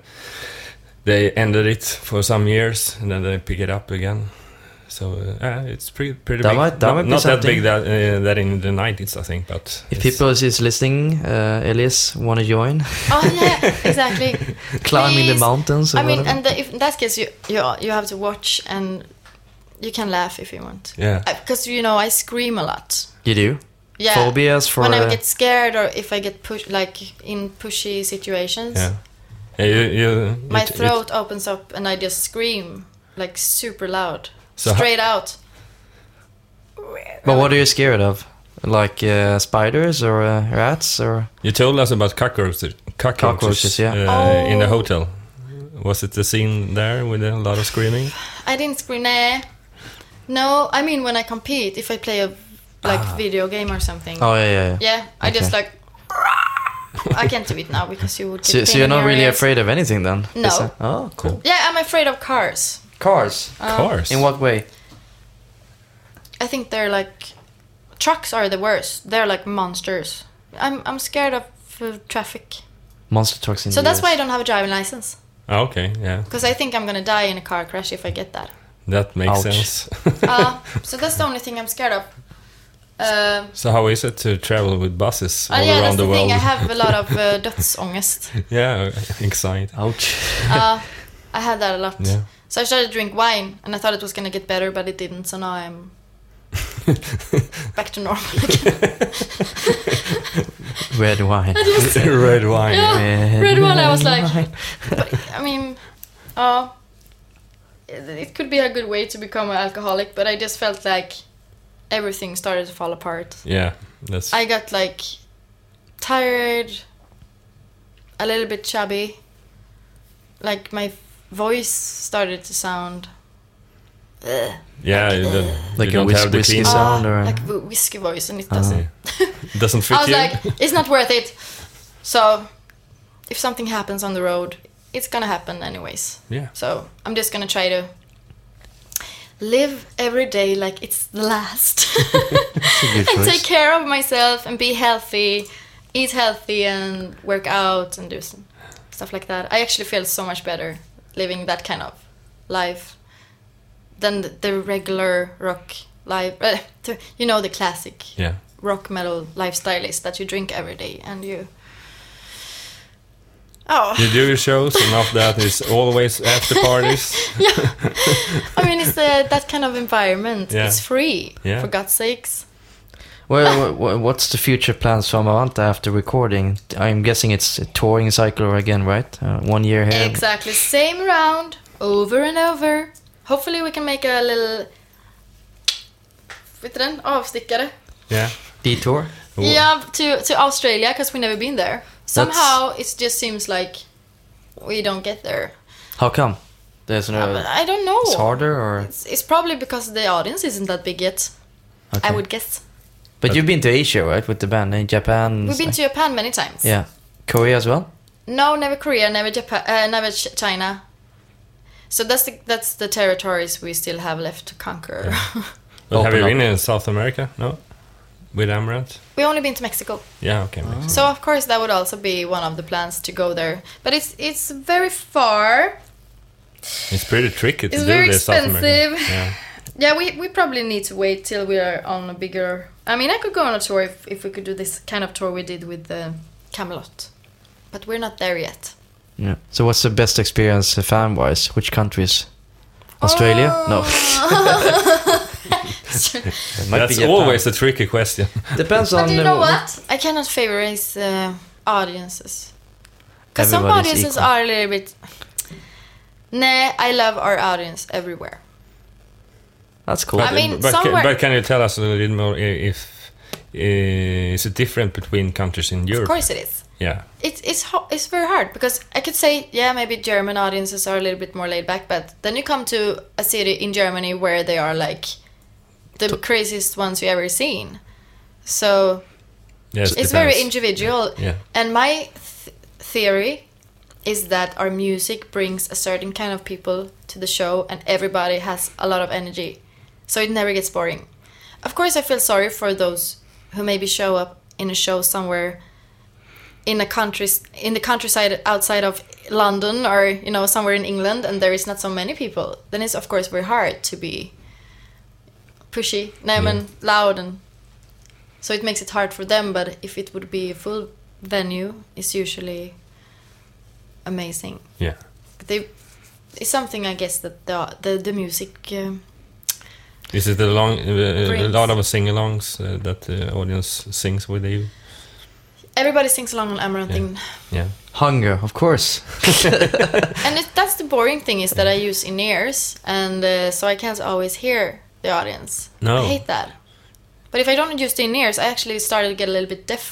Speaker 1: they ended it for some years and then they pick it up again. So uh, uh, it's pretty pretty
Speaker 2: That
Speaker 1: big.
Speaker 2: might- that
Speaker 1: not
Speaker 2: might be
Speaker 1: not that big that uh, that in the 90s, I think. But
Speaker 2: If people is listening, uh, Elize, want to join?
Speaker 3: oh yeah, exactly.
Speaker 2: Climbing the mountains or
Speaker 3: I mean,
Speaker 2: whatever?
Speaker 3: and the, if, in that case, you you you have to watch and you can laugh if you want.
Speaker 1: yeah,
Speaker 3: Because you know I scream a lot.
Speaker 2: you do?
Speaker 3: Yeah.
Speaker 2: Phobias for...
Speaker 3: when I get scared or if I get push like in pushy situations,
Speaker 1: yeah. Yeah, you, you,
Speaker 3: my
Speaker 1: it- it-
Speaker 3: throat opens up and I just scream like super loud,
Speaker 1: So ho-
Speaker 3: straight out.
Speaker 2: But what are you scared of? Like uh, spiders or uh, rats or...
Speaker 1: You told us about cockroaches, cockroaches,
Speaker 2: Cockroaches, yeah.
Speaker 1: uh, in the
Speaker 3: Oh.
Speaker 1: hotel. Was it the scene there with a lot of screaming?
Speaker 3: I didn't scream. Nah. No, I mean when I compete, if I play a like video game or something.
Speaker 2: Oh, yeah, yeah. yeah.
Speaker 3: Yeah, I just like. I can't do it now because you would. Get
Speaker 2: So,
Speaker 3: pain
Speaker 2: so you're not
Speaker 3: your
Speaker 2: really
Speaker 3: ears.
Speaker 2: afraid of anything then?
Speaker 3: No.
Speaker 2: Oh, cool.
Speaker 3: Yeah, I'm afraid of cars.
Speaker 2: Cars?
Speaker 3: Um,
Speaker 1: Cars.
Speaker 2: In what way?
Speaker 3: I think they're like trucks are the worst. They're like monsters. I'm I'm scared of uh, traffic.
Speaker 2: Monster trucks in
Speaker 3: So
Speaker 2: the
Speaker 3: that's
Speaker 2: US.
Speaker 3: why I don't have a driving license.
Speaker 1: Ah, okay, yeah,
Speaker 3: Because I think I'm gonna die in a car crash if I get that.
Speaker 1: that makes
Speaker 2: Ouch.
Speaker 1: sense.
Speaker 3: Uh, so that's the only thing I'm scared of. Um,
Speaker 1: so how is it to travel with buses all
Speaker 3: uh, yeah, that's
Speaker 1: around
Speaker 3: the,
Speaker 1: the, world?
Speaker 3: thing. I have a lot of uh, dödsångest.
Speaker 1: yeah, anxiety.
Speaker 2: Ouch.
Speaker 3: Uh, I had that a lot.
Speaker 1: Yeah.
Speaker 3: So I started to drink wine, and I thought it was gonna get better, but it didn't. So now I'm back to normal again.
Speaker 2: Red wine.
Speaker 1: Red wine.
Speaker 3: Yeah. Red wine, I was like- But I mean, uh, it, it could be a good way to become an alcoholic, but I just felt like everything started to fall apart.
Speaker 1: Yeah, that's
Speaker 3: I got like tired, a little bit chubby. Like my voice started to sound Ugh.
Speaker 1: yeah. You don't,
Speaker 2: Like
Speaker 1: you
Speaker 2: a whis-
Speaker 1: have the
Speaker 2: whiskey
Speaker 1: clean
Speaker 2: sound.
Speaker 3: Ah,
Speaker 2: or-
Speaker 3: like wh- whiskey voice, and it
Speaker 2: Uh-huh.
Speaker 3: doesn't.
Speaker 1: It doesn't fit
Speaker 3: I was
Speaker 1: you.
Speaker 3: like, it's not worth it. So, if something happens on the road, it's gonna happen anyways.
Speaker 1: yeah,
Speaker 3: So I'm just gonna try to live every day like it's the last,
Speaker 2: That's a good
Speaker 3: and take care of myself and be healthy, eat healthy, and work out and do some stuff like that. I actually feel so much better living that kind of life than the, the regular rock life. Uh, you know the classic
Speaker 1: yeah.
Speaker 3: rock metal lifestyle is that you drink every day and you. Oh,
Speaker 1: You do your shows, and after that, it's always after parties.
Speaker 3: yeah, I mean, it's the, that kind of environment.
Speaker 1: Yeah.
Speaker 3: It's free,
Speaker 1: Yeah.
Speaker 3: for God's sakes.
Speaker 2: Well, wha- wha- what's the future plans for Amaranthe after recording? I'm guessing it's a touring cycle again, right? Uh, one year here.
Speaker 3: Exactly, same round, over and over. Hopefully we can make a little... Vet du den? Avstickare.
Speaker 1: Yeah.
Speaker 2: Detour.
Speaker 3: Yeah, to, to Australia, because we've never been there. Somehow, it just seems like we don't get there.
Speaker 2: How come? There's no.
Speaker 3: Uh, I don't know.
Speaker 2: it's harder, or
Speaker 3: It's, it's probably because the audience isn't that big yet,
Speaker 2: okay.
Speaker 3: I would guess.
Speaker 2: But you've been to Asia, right, with the band in Japan?
Speaker 3: We've been to Japan many times.
Speaker 2: Yeah, Korea as well.
Speaker 3: No, never Korea, never Japan, uh, never China. So that's the that's the territories we still have left to conquer.
Speaker 1: But have
Speaker 2: Open
Speaker 1: you
Speaker 2: up.
Speaker 1: been in South America? No, with Amaranthe.
Speaker 3: we only been to Mexico,
Speaker 1: Yeah. Okay. makes sense.
Speaker 3: so of course that would also be one of the plans to go there. But it's it's very far.
Speaker 1: It's pretty tricky to
Speaker 3: It's
Speaker 1: do
Speaker 3: very
Speaker 1: this South America.
Speaker 3: expensive.
Speaker 1: Yeah.
Speaker 3: Yeah, we, we probably need to wait till we are on a bigger. I mean, I could go on a tour if, if we could do this kind of tour we did with the Kamelot, but we're not there yet.
Speaker 2: Yeah. So what's the best experience uh, fan-wise? Which countries? Australia? No. It
Speaker 1: That's
Speaker 2: Japan.
Speaker 1: always a tricky question.
Speaker 2: Depends on.
Speaker 3: But you know what? I cannot favorize uh, audiences. Because some audiences
Speaker 2: equal.
Speaker 3: are a little bit. Nah, I love our audience everywhere.
Speaker 2: That's cool.
Speaker 3: I mean,
Speaker 1: but,
Speaker 3: somewhere-
Speaker 1: but can you tell us a little bit more i- if uh, is it different between countries in Europe?
Speaker 3: Of course it is.
Speaker 1: Yeah.
Speaker 3: It's it's ho- it's very hard because I could say yeah maybe German audiences are a little bit more laid back, but then you come to a city in Germany where they are like the craziest ones you ever seen. So
Speaker 1: Yes.
Speaker 3: it's very individual.
Speaker 1: Yeah.
Speaker 3: And my th- theory is that our music brings a certain kind of people to the show and everybody has a lot of energy. So it never gets boring. Of course I feel sorry for those who maybe show up in a show somewhere in a country in the countryside outside of London or you know somewhere in England and there is not so many people. Then it's of course very hard to be pushy, no, and loud and so it makes it hard for them but if it would be a full venue it's usually amazing
Speaker 1: Yeah.
Speaker 3: they it's something i guess that the the, the music um,
Speaker 1: Is it a long, uh, a lot of sing-alongs uh, that the audience sings with you?
Speaker 3: everybody sings along on Amaranthe
Speaker 1: Yeah.
Speaker 3: thing
Speaker 1: Yeah.
Speaker 2: Hunger, of course.
Speaker 3: and it, that's the boring thing is that i use in ears and uh, so i can't always hear the audience
Speaker 1: No.
Speaker 3: i hate that but if i don't use the in ears i actually started to get a little bit deaf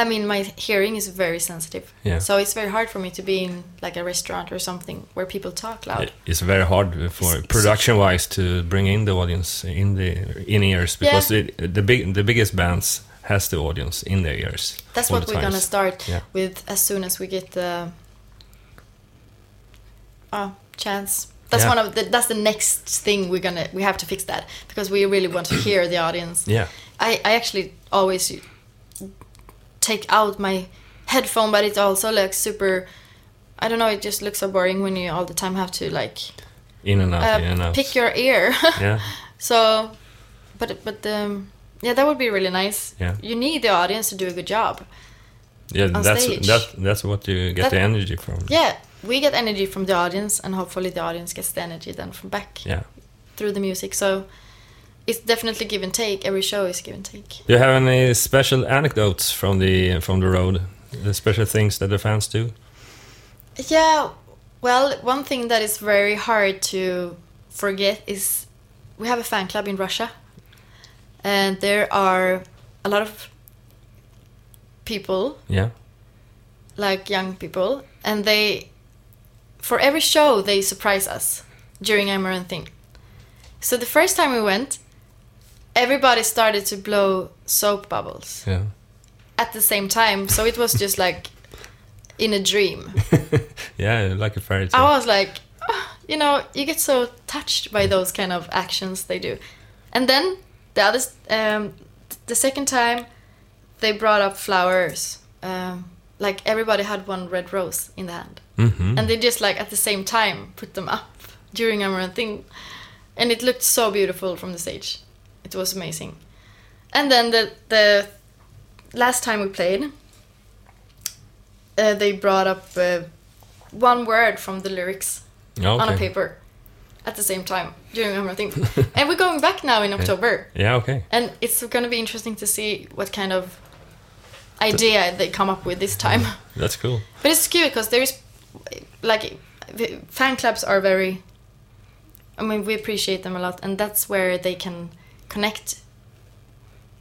Speaker 3: i mean my hearing is very sensitive
Speaker 1: Yeah.
Speaker 3: so it's very hard for me to be in like a restaurant or something where people talk loud
Speaker 1: It's very hard for production-wise to bring in the audience in the in ears because it, the big the biggest bands has the audience in their ears.
Speaker 3: That's what we're gonna start
Speaker 1: Yeah.
Speaker 3: with as soon as we get the oh, chance. That's
Speaker 1: Yeah.
Speaker 3: one of the that's the next thing we're gonna we have to fix that because we really want to hear the audience.
Speaker 1: Yeah.
Speaker 3: I, I actually always take out my headphone but it also looks super I don't know, it just looks so boring when you all the time have to like
Speaker 1: In and out, in and
Speaker 3: uh,
Speaker 1: out.
Speaker 3: pick your ear.
Speaker 1: yeah.
Speaker 3: so but but um yeah, that would be really nice.
Speaker 1: Yeah.
Speaker 3: You need the audience to do a good job.
Speaker 1: Yeah, that's
Speaker 3: stage.
Speaker 1: that, that's what you get
Speaker 3: That-
Speaker 1: the energy from.
Speaker 3: Yeah, we get energy from the audience, and hopefully the audience gets the energy then from back
Speaker 1: Yeah.
Speaker 3: through the music. So it's definitely give and take. Every show is give and take.
Speaker 1: Do you have any special anecdotes from the from the road? The special things that the fans do?
Speaker 3: Yeah, well, one thing that is very hard to forget is we have a fan club in Russia, and there are a lot of people
Speaker 1: Yeah.
Speaker 3: like young people, and they, for every show, they surprise us during Amaranthine. So the first time we went, everybody started to blow soap bubbles
Speaker 1: Yeah.
Speaker 3: at the same time. So it was just like in a dream.
Speaker 1: Yeah, like a fairy tale.
Speaker 3: I was like, "Ah," you know, you get so touched by those kind of actions they do. And then the other, um, the second time, they brought up flowers. Um, like everybody had one red rose in the hand,
Speaker 1: hmm
Speaker 3: and they just like at the same time put them up during Amaranthine, and it looked so beautiful from the stage. It was amazing. And then the the last time we played, uh, they brought up uh, one word from the lyrics on a paper at the same time during Amaranthine, and we're going back now in October.
Speaker 1: Yeah, okay.
Speaker 3: And it's going to be interesting to see what kind of idea they come up with this time.
Speaker 1: That's cool.
Speaker 3: But it's cute because there is, like, fan clubs are very. I mean, we appreciate them a lot, and that's where they can connect.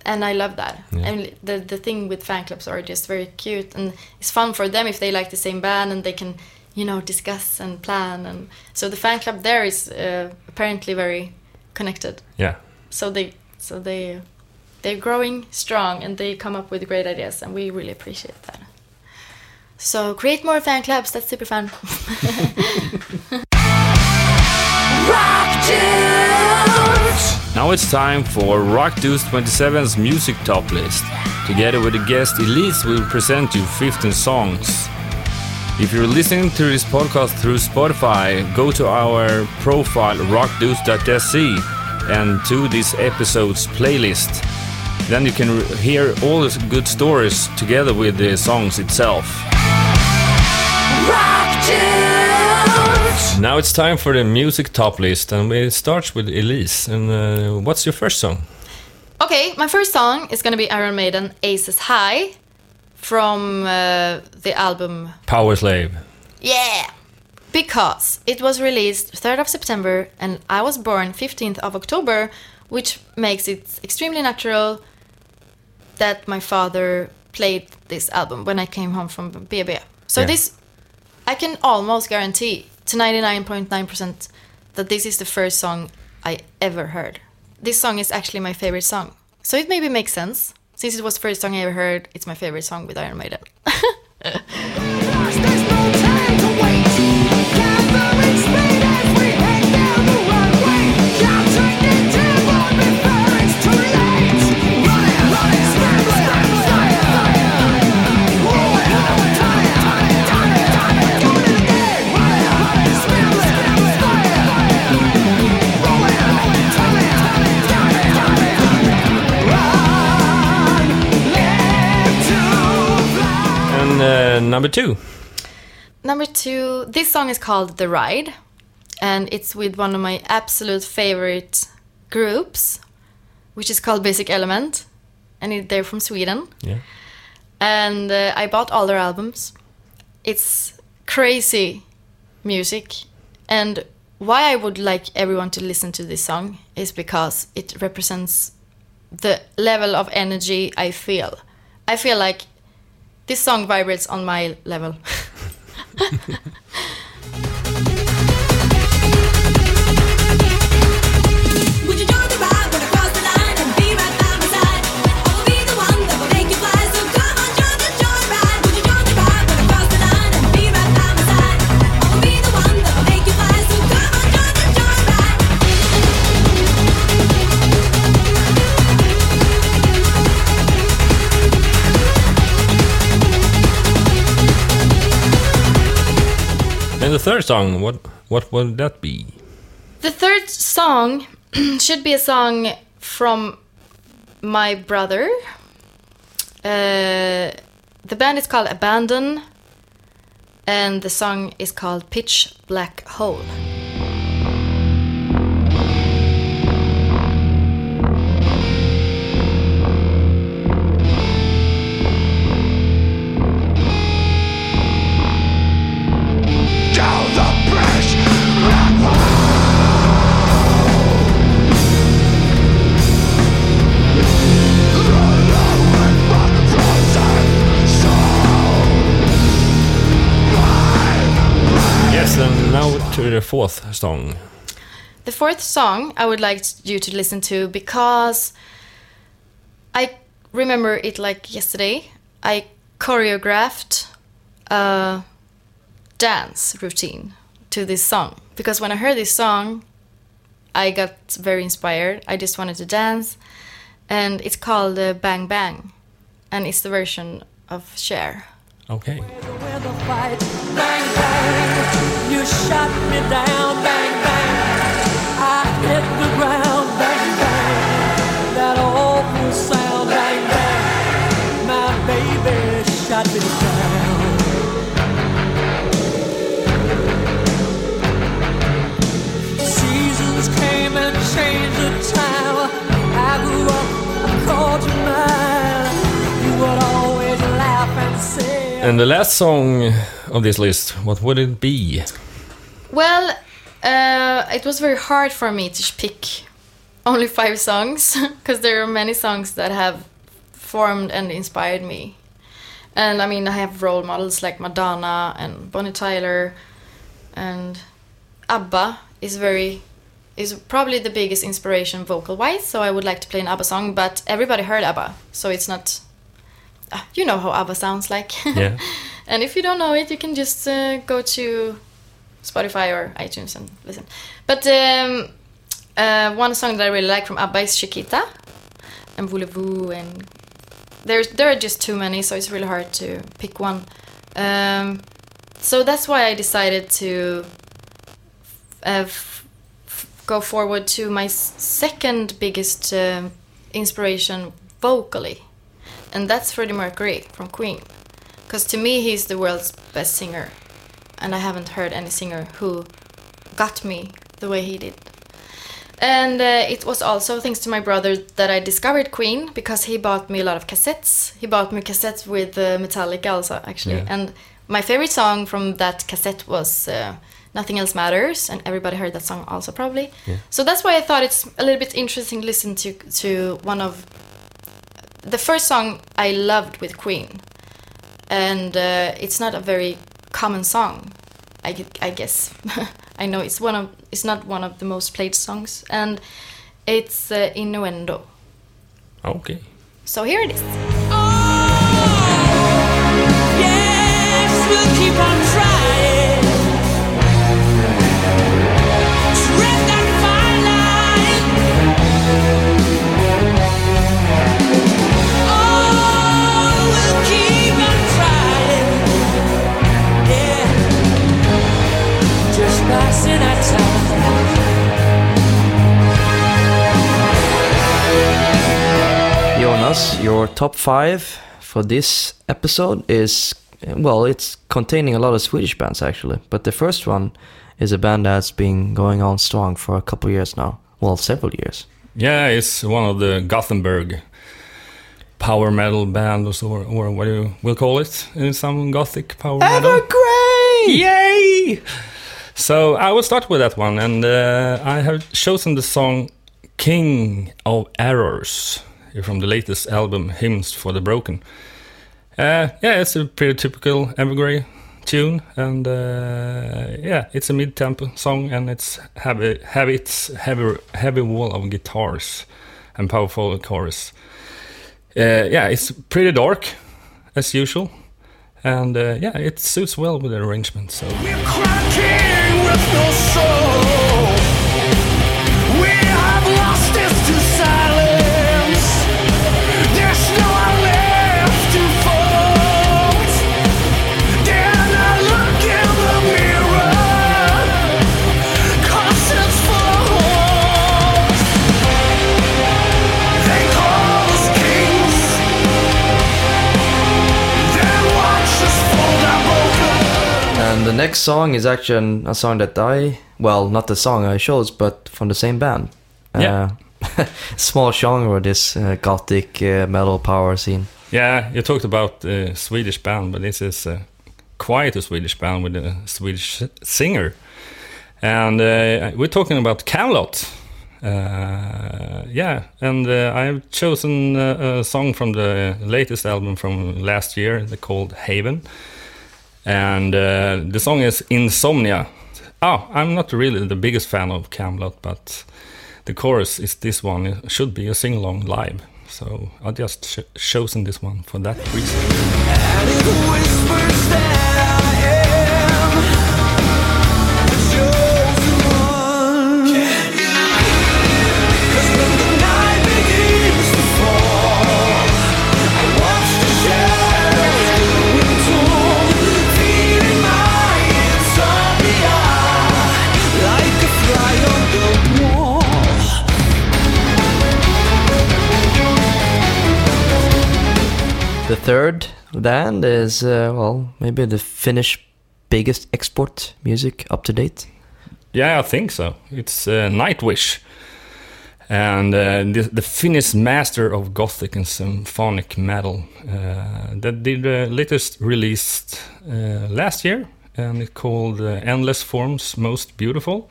Speaker 3: And I love that.
Speaker 1: Yeah.
Speaker 3: And the the thing with fan clubs are just very cute, and it's fun for them if they like the same band, and they can, you know, discuss and plan, and so the fan club there is uh, apparently very connected
Speaker 1: Yeah.
Speaker 3: so they so they they're growing strong and they come up with great ideas and we really appreciate that so create more fan clubs that's super fun
Speaker 1: Now it's time for Rock Deuce 27's music top list. Together with the guest Elize, we'll present you 15 songs. If you're listening to this podcast through Spotify, go to our profile rockdeuce.se and to this episode's playlist. Then you can hear all the good stories together with the songs itself. Now it's time for the music top list, and it starts with Elize. And uh, what's your first song?
Speaker 3: okay my first song is going to be iron maiden aces high from uh, the album
Speaker 1: Powerslave.
Speaker 3: Yeah! Because it was released 3rd of September and I was born 15th of October, which makes it extremely natural that my father played this album when I came home from BB. So
Speaker 1: Yeah.
Speaker 3: this, I can almost guarantee to 99.9% that this is the first song I ever heard. This song is actually my favorite song. So it maybe makes sense. Since it was the first song I ever heard, it's my favorite song with Iron Maiden.
Speaker 1: number two.
Speaker 3: Number two, this song is called The Ride, and it's with one of my absolute favorite groups, which is called Basic Element, and they're from Sweden.
Speaker 1: Yeah.
Speaker 3: And uh, I bought all their albums. It's crazy music, and why I would like everyone to listen to this song is because it represents the level of energy I feel. I feel like this song vibrates on my level.
Speaker 4: And the
Speaker 1: third song, what what would that be?
Speaker 3: The third song should be a song from my brother. Uh, the band is called Abandon, and the song is called Pitch Black Hole.
Speaker 1: Fourth song.
Speaker 3: The fourth song I would like you to listen to because I remember it like yesterday. I choreographed a dance routine to this song because when I heard this song, I got very inspired. I just wanted to dance, and it's called uh, Bang Bang, and it's the version of Cher.
Speaker 1: Okay.
Speaker 5: with a fight. Bang, bang, you shot me down. Bang, bang, I hit the ground. Bang, bang, that awful sound. Bang, bang, my baby shot me down. Seasons came and changed the And
Speaker 1: the last song of this list, what would it be?
Speaker 3: Well, uh, it was very hard for me to pick only five songs because there are many songs that have formed and inspired me. And I mean, I have role models like Madonna and Bonnie Tyler, and ABBA is very is probably the biggest inspiration vocal wise. So I would like to play an ABBA song, but everybody heard ABBA, so it's not. Uh, you know how ABBA sounds like.
Speaker 1: Yeah.
Speaker 3: and if you don't know it, you can just uh, go to Spotify or iTunes and listen. But um, uh, one song that I really like from ABBA is Chiquita and Voulez-vous and there's there are just too many, so it's really hard to pick one. Um, so that's why I decided to uh, go forward to my second biggest um inspiration vocally, and that's Freddie Mercury from Queen. Because to me, he's the world's best singer, and I haven't heard any singer who got me the way he did. And uh, it was also thanks to my brother that I discovered Queen because he bought me a lot of cassettes. He bought me cassettes with uh, Metallica also, actually.
Speaker 1: Yeah.
Speaker 3: And my favorite song from that cassette was uh, Nothing Else Matters, and everybody heard that song also probably. So that's why I thought it's a little bit interesting to listen to to one of the first song I loved with Queen, and uh, it's not a very common song, I, I guess. I know it's one of it's not one of the most played songs, and it's uh, Innuendo.
Speaker 1: Okay.
Speaker 3: So here it is.
Speaker 5: Yes, we'll
Speaker 2: Jonas, your top five for this episode is well, it's containing a lot of Swedish bands actually. But the first one is a band that's been going on strong for a couple years now. Well, several years.
Speaker 1: Yeah, it's one of the Gothenburg power metal bands, or, so, or what do you will call it? Uh, Some gothic power metal.
Speaker 2: Evergrey!
Speaker 1: Yay! So I will start with that one, and uh, I have chosen the song "King of Errors" from the latest album "Hymns for the Broken." Uh, yeah, it's a pretty typical Evergrey tune, and uh, yeah, it's a mid-tempo song, and it's heavy, heavy, it's heavy, heavy wall of guitars and powerful chorus. Uh, yeah, it's pretty dark as usual, and uh, yeah, it suits well with the arrangement. So.
Speaker 6: We're cracking with no soul. The
Speaker 2: next song is actually an, a song that I, well, not the song I chose, but from the same band.
Speaker 1: Yeah.
Speaker 2: Uh, small genre, this uh, gothic uh, metal power scene.
Speaker 1: Yeah, you talked about the Swedish band, but this is uh, quite a Swedish band with a Swedish singer. And uh, we're talking about Kamelot. Uh, yeah, and uh, I've chosen uh, a song from the latest album from last year, called Haven. And uh, the song is Insomnia. Oh, I'm not really the biggest fan of Kamelot, but the chorus is this one. It should be a sing along live. So I just ch- chosen this one for that reason.
Speaker 2: Third band is, uh, well, maybe the Finnish biggest export music up to date.
Speaker 1: Yeah, I think so. It's uh, Nightwish. And uh, the, the Finnish master of gothic and symphonic metal uh, that did the latest released uh, last year, and it's called uh, "Endless Forms Most Beautiful."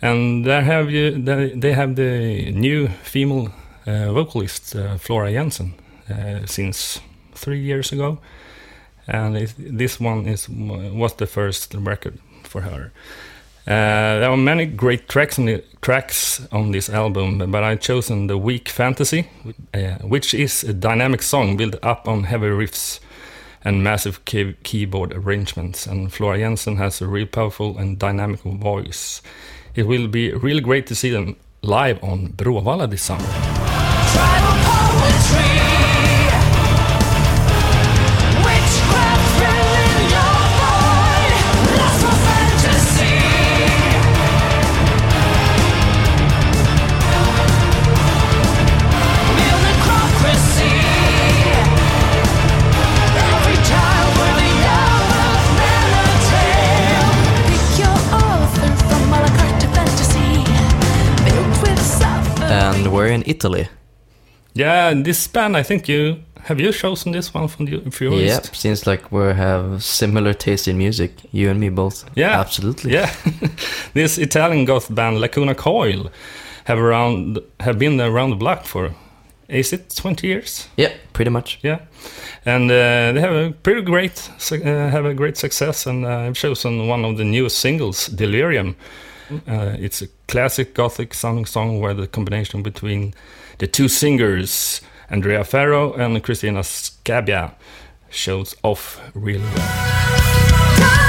Speaker 1: And there have you, they have the new female vocalist Floor Jansen since three years ago, and it, this one is was the first record for her. Uh, there are many great tracks on the tracks on this album, but I've chosen the Weak Fantasy, uh, which is a dynamic song built up on heavy riffs and massive key- keyboard arrangements. And Floor Jansen has a real powerful and dynamic voice. It will be really great to see them live on Bråvalla this summer.
Speaker 2: We're in Italy.
Speaker 1: Yeah, in this band, I think you have you chosen this one from the Furist?
Speaker 2: Yep, seems like we have similar taste in music. You and me both.
Speaker 1: Yeah,
Speaker 2: absolutely.
Speaker 1: Yeah, this Italian goth band Lacuna Coil have around have been around the block for is it twenty years?
Speaker 2: Yeah, pretty much.
Speaker 1: Yeah, and uh, they have a pretty great uh, have a great success, and uh, I've chosen one of the newest singles, Delirium. Uh, it's a classic gothic sounding song where the combination between the two singers, Andrea Ferro and Cristina Scabbia, shows off really well.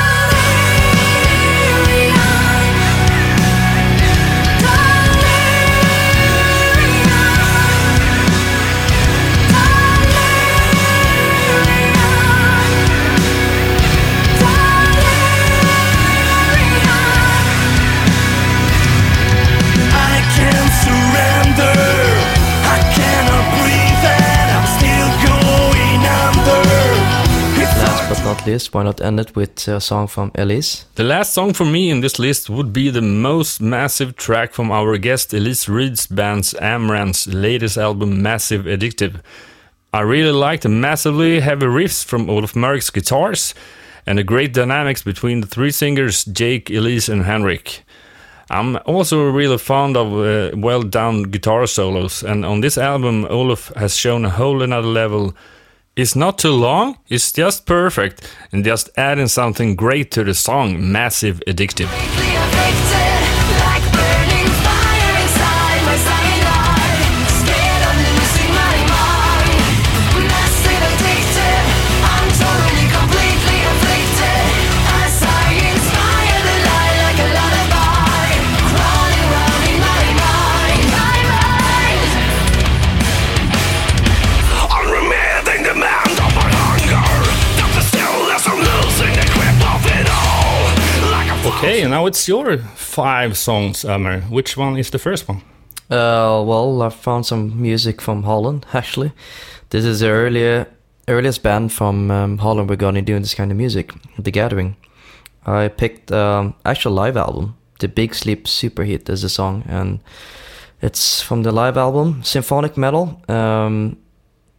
Speaker 2: Not list, why not end it with a song from Elize?
Speaker 1: The last song for me in this list would be the most massive track from our guest Elize Ryd's band's Amaranthe's latest album, Massive Addictive. I really like the massively heavy riffs from Olof Mörck's guitars and the great dynamics between the three singers, Jake, Elize, and Henrik. I'm also really fond of uh, well done guitar solos, and on this album, Olof has shown a whole another level. It's not too long, it's just perfect, and just adding something great to the song, Massive Addictive. Now it's your five songs, Amer. Which one is the first one?
Speaker 2: Uh, well, I found some music from Holland, actually. This is the earlier, earliest band from um, Holland regarding doing this kind of music, The Gathering. I picked um, actual live album, The Big Sleep Super Superheat is the song, and it's from the live album, Symphonic Metal. Um,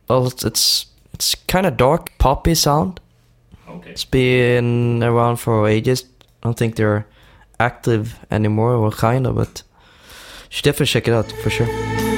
Speaker 2: well, it's it's, it's kind of dark, poppy sound.
Speaker 1: Okay.
Speaker 2: It's been around for ages. I don't think they're active anymore, or kind of, but you should definitely check it out for sure.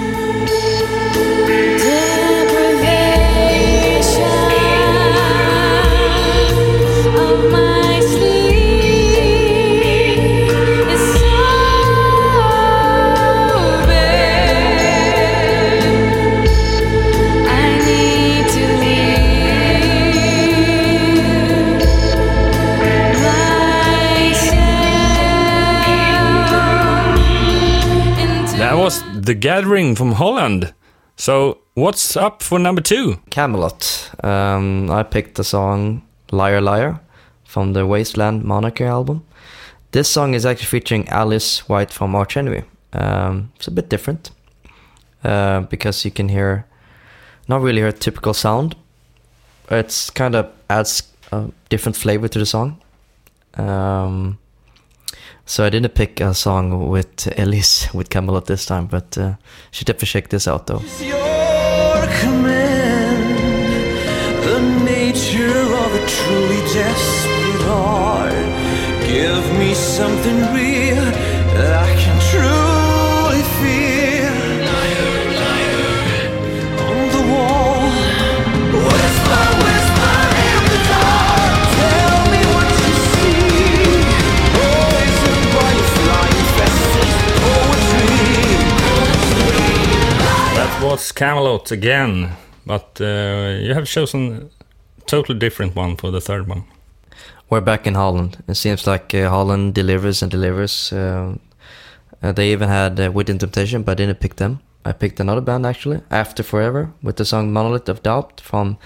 Speaker 1: The Gathering from Holland. So, what's up for number two?
Speaker 2: Kamelot. Um, I picked the song Liar Liar from the Wasteland Monarchy album. This song is actually featuring Alissa White from Arch Enemy. Um, it's a bit different uh, because you can hear not really her typical sound. It's kind of adds a different flavor to the song. Um, so I didn't pick a song with Elize with Kamelot this time, but uh, should definitely check this out though.
Speaker 6: Give me something real that I can truly
Speaker 1: was Kamelot again, but uh, you have chosen a totally different one for the third one.
Speaker 2: We're back in Holland. It seems like uh, Holland delivers and delivers. Uh, uh, they even had uh, Within Temptation, but I didn't pick them. I picked another band actually, After Forever, with the song Monolith of Doubt from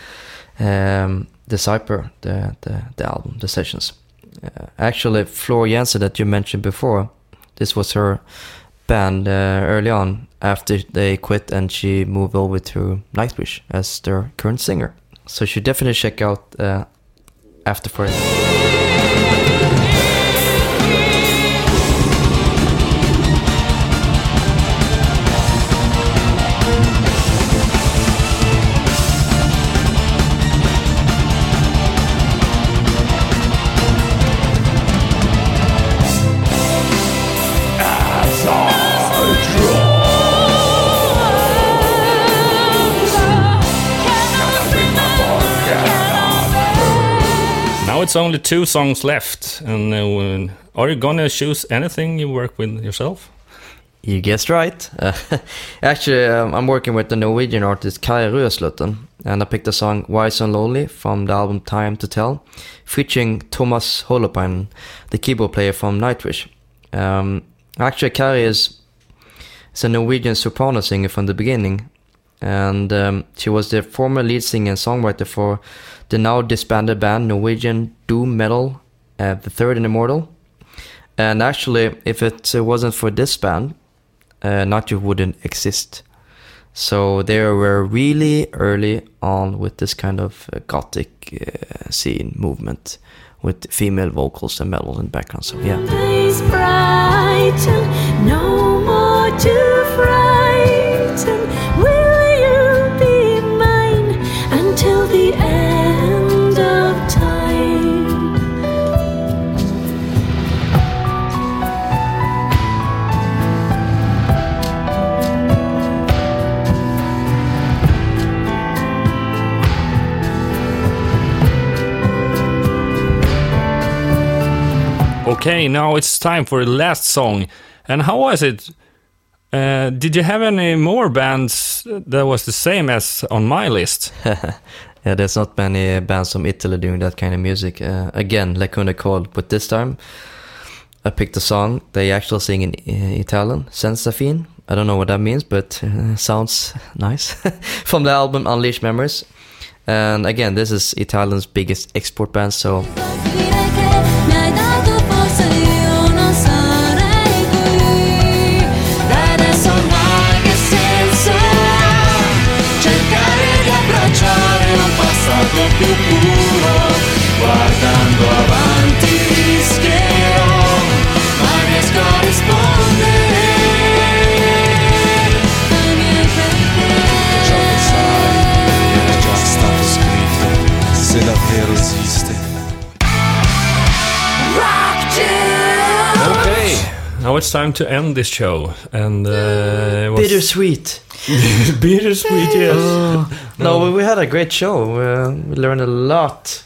Speaker 2: um, Decipher, the, the, the album, the sessions. Uh, actually, Floor Jansen that you mentioned before, this was her band uh, early on after they quit and she moved over to Nightwish as their current singer. So you should definitely check out uh, After Forever.
Speaker 1: Only two songs left, and uh, are you gonna choose anything you work with yourself?
Speaker 2: You guessed right. Actually, um, I'm working with the Norwegian artist Kari Rueslåtten, and I picked the song Why So Lonely from the album Time to Tell, featuring Tuomas Holopainen, the keyboard player from Nightwish. Um, actually, Kari is, is a Norwegian soprano singer from the beginning, and um, she was the former lead singer and songwriter for the now disbanded band Norwegian doom metal, uh, The Third and the Mortal. And actually, if it wasn't for this band, uh, Nacho wouldn't exist. So they were really early on with this kind of uh, gothic uh, scene movement with female vocals and metal in the background. So yeah.
Speaker 1: Okay, now it's time for the last song. And how was it? Uh, did you have any more bands that was the same as on my list?
Speaker 2: Yeah, there's not many bands from Italy doing that kind of music. Uh, again, Lacuna Coil, but this time I picked a song they actually sing in uh, Italian, Senzafine. I don't know what that means, but uh, sounds nice. From the album Unleashed Memories. And again, this is Italian's biggest export band, so
Speaker 5: più puro. Guardando avanti rischierò, ma riesco a rispondere ai miei
Speaker 7: sai, è già stato scritto, se davvero esiste.
Speaker 1: Okay, now it's time to end this show. And uh, it was
Speaker 2: bittersweet.
Speaker 1: bittersweet, yes.
Speaker 2: No, but we had a great show. Uh, we learned a lot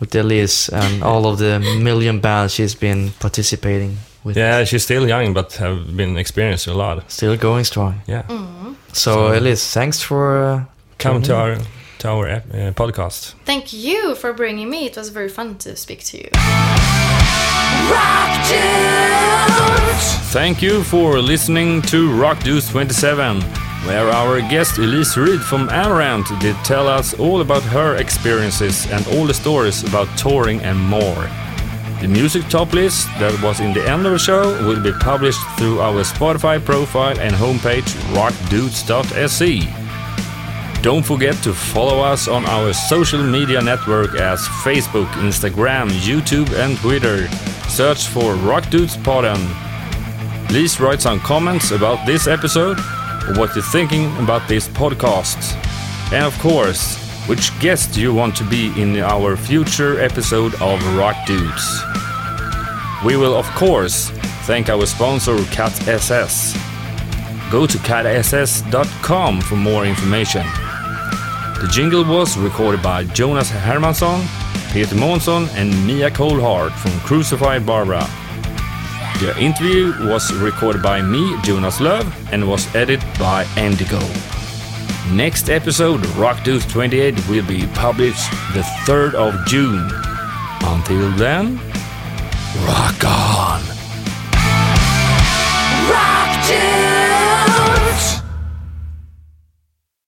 Speaker 2: with Elize and all of the million bands she's been participating with.
Speaker 1: Yeah, she's still young, but have been experiencing a lot.
Speaker 2: Still going strong.
Speaker 1: Yeah,
Speaker 2: So, Elize, thanks for uh,
Speaker 1: come to
Speaker 2: coming.
Speaker 1: our to our uh, podcast.
Speaker 3: Thank you for bringing me. It was very fun to speak to you.
Speaker 1: Thank you for listening to Rock Dudes 27, where our guest Elize Ryd from Amaranthe did tell us all about her experiences and all the stories about touring and more. The music top list that was in the end of the show will be published through our Spotify profile and homepage rockdudes.se. Don't forget to follow us on our social media network as Facebook, Instagram, YouTube, and Twitter. Search for Rock Dudes Podden. Please write some comments about this episode or what you're thinking about this podcast. And of course, which guest do you want to be in our future episode of Rock Dudes. We will, of course, thank our sponsor Cat SS. Go to catss.com for more information. The jingle was recorded by Jonas Hermansson, Peter Monson and Mia Coldheart from Crucified Barbara. The interview was recorded by me, Jonas Love, and was edited by Indigo. Next episode, Rock Dudes 28, will be published the 3rd of June. Until then, rock on!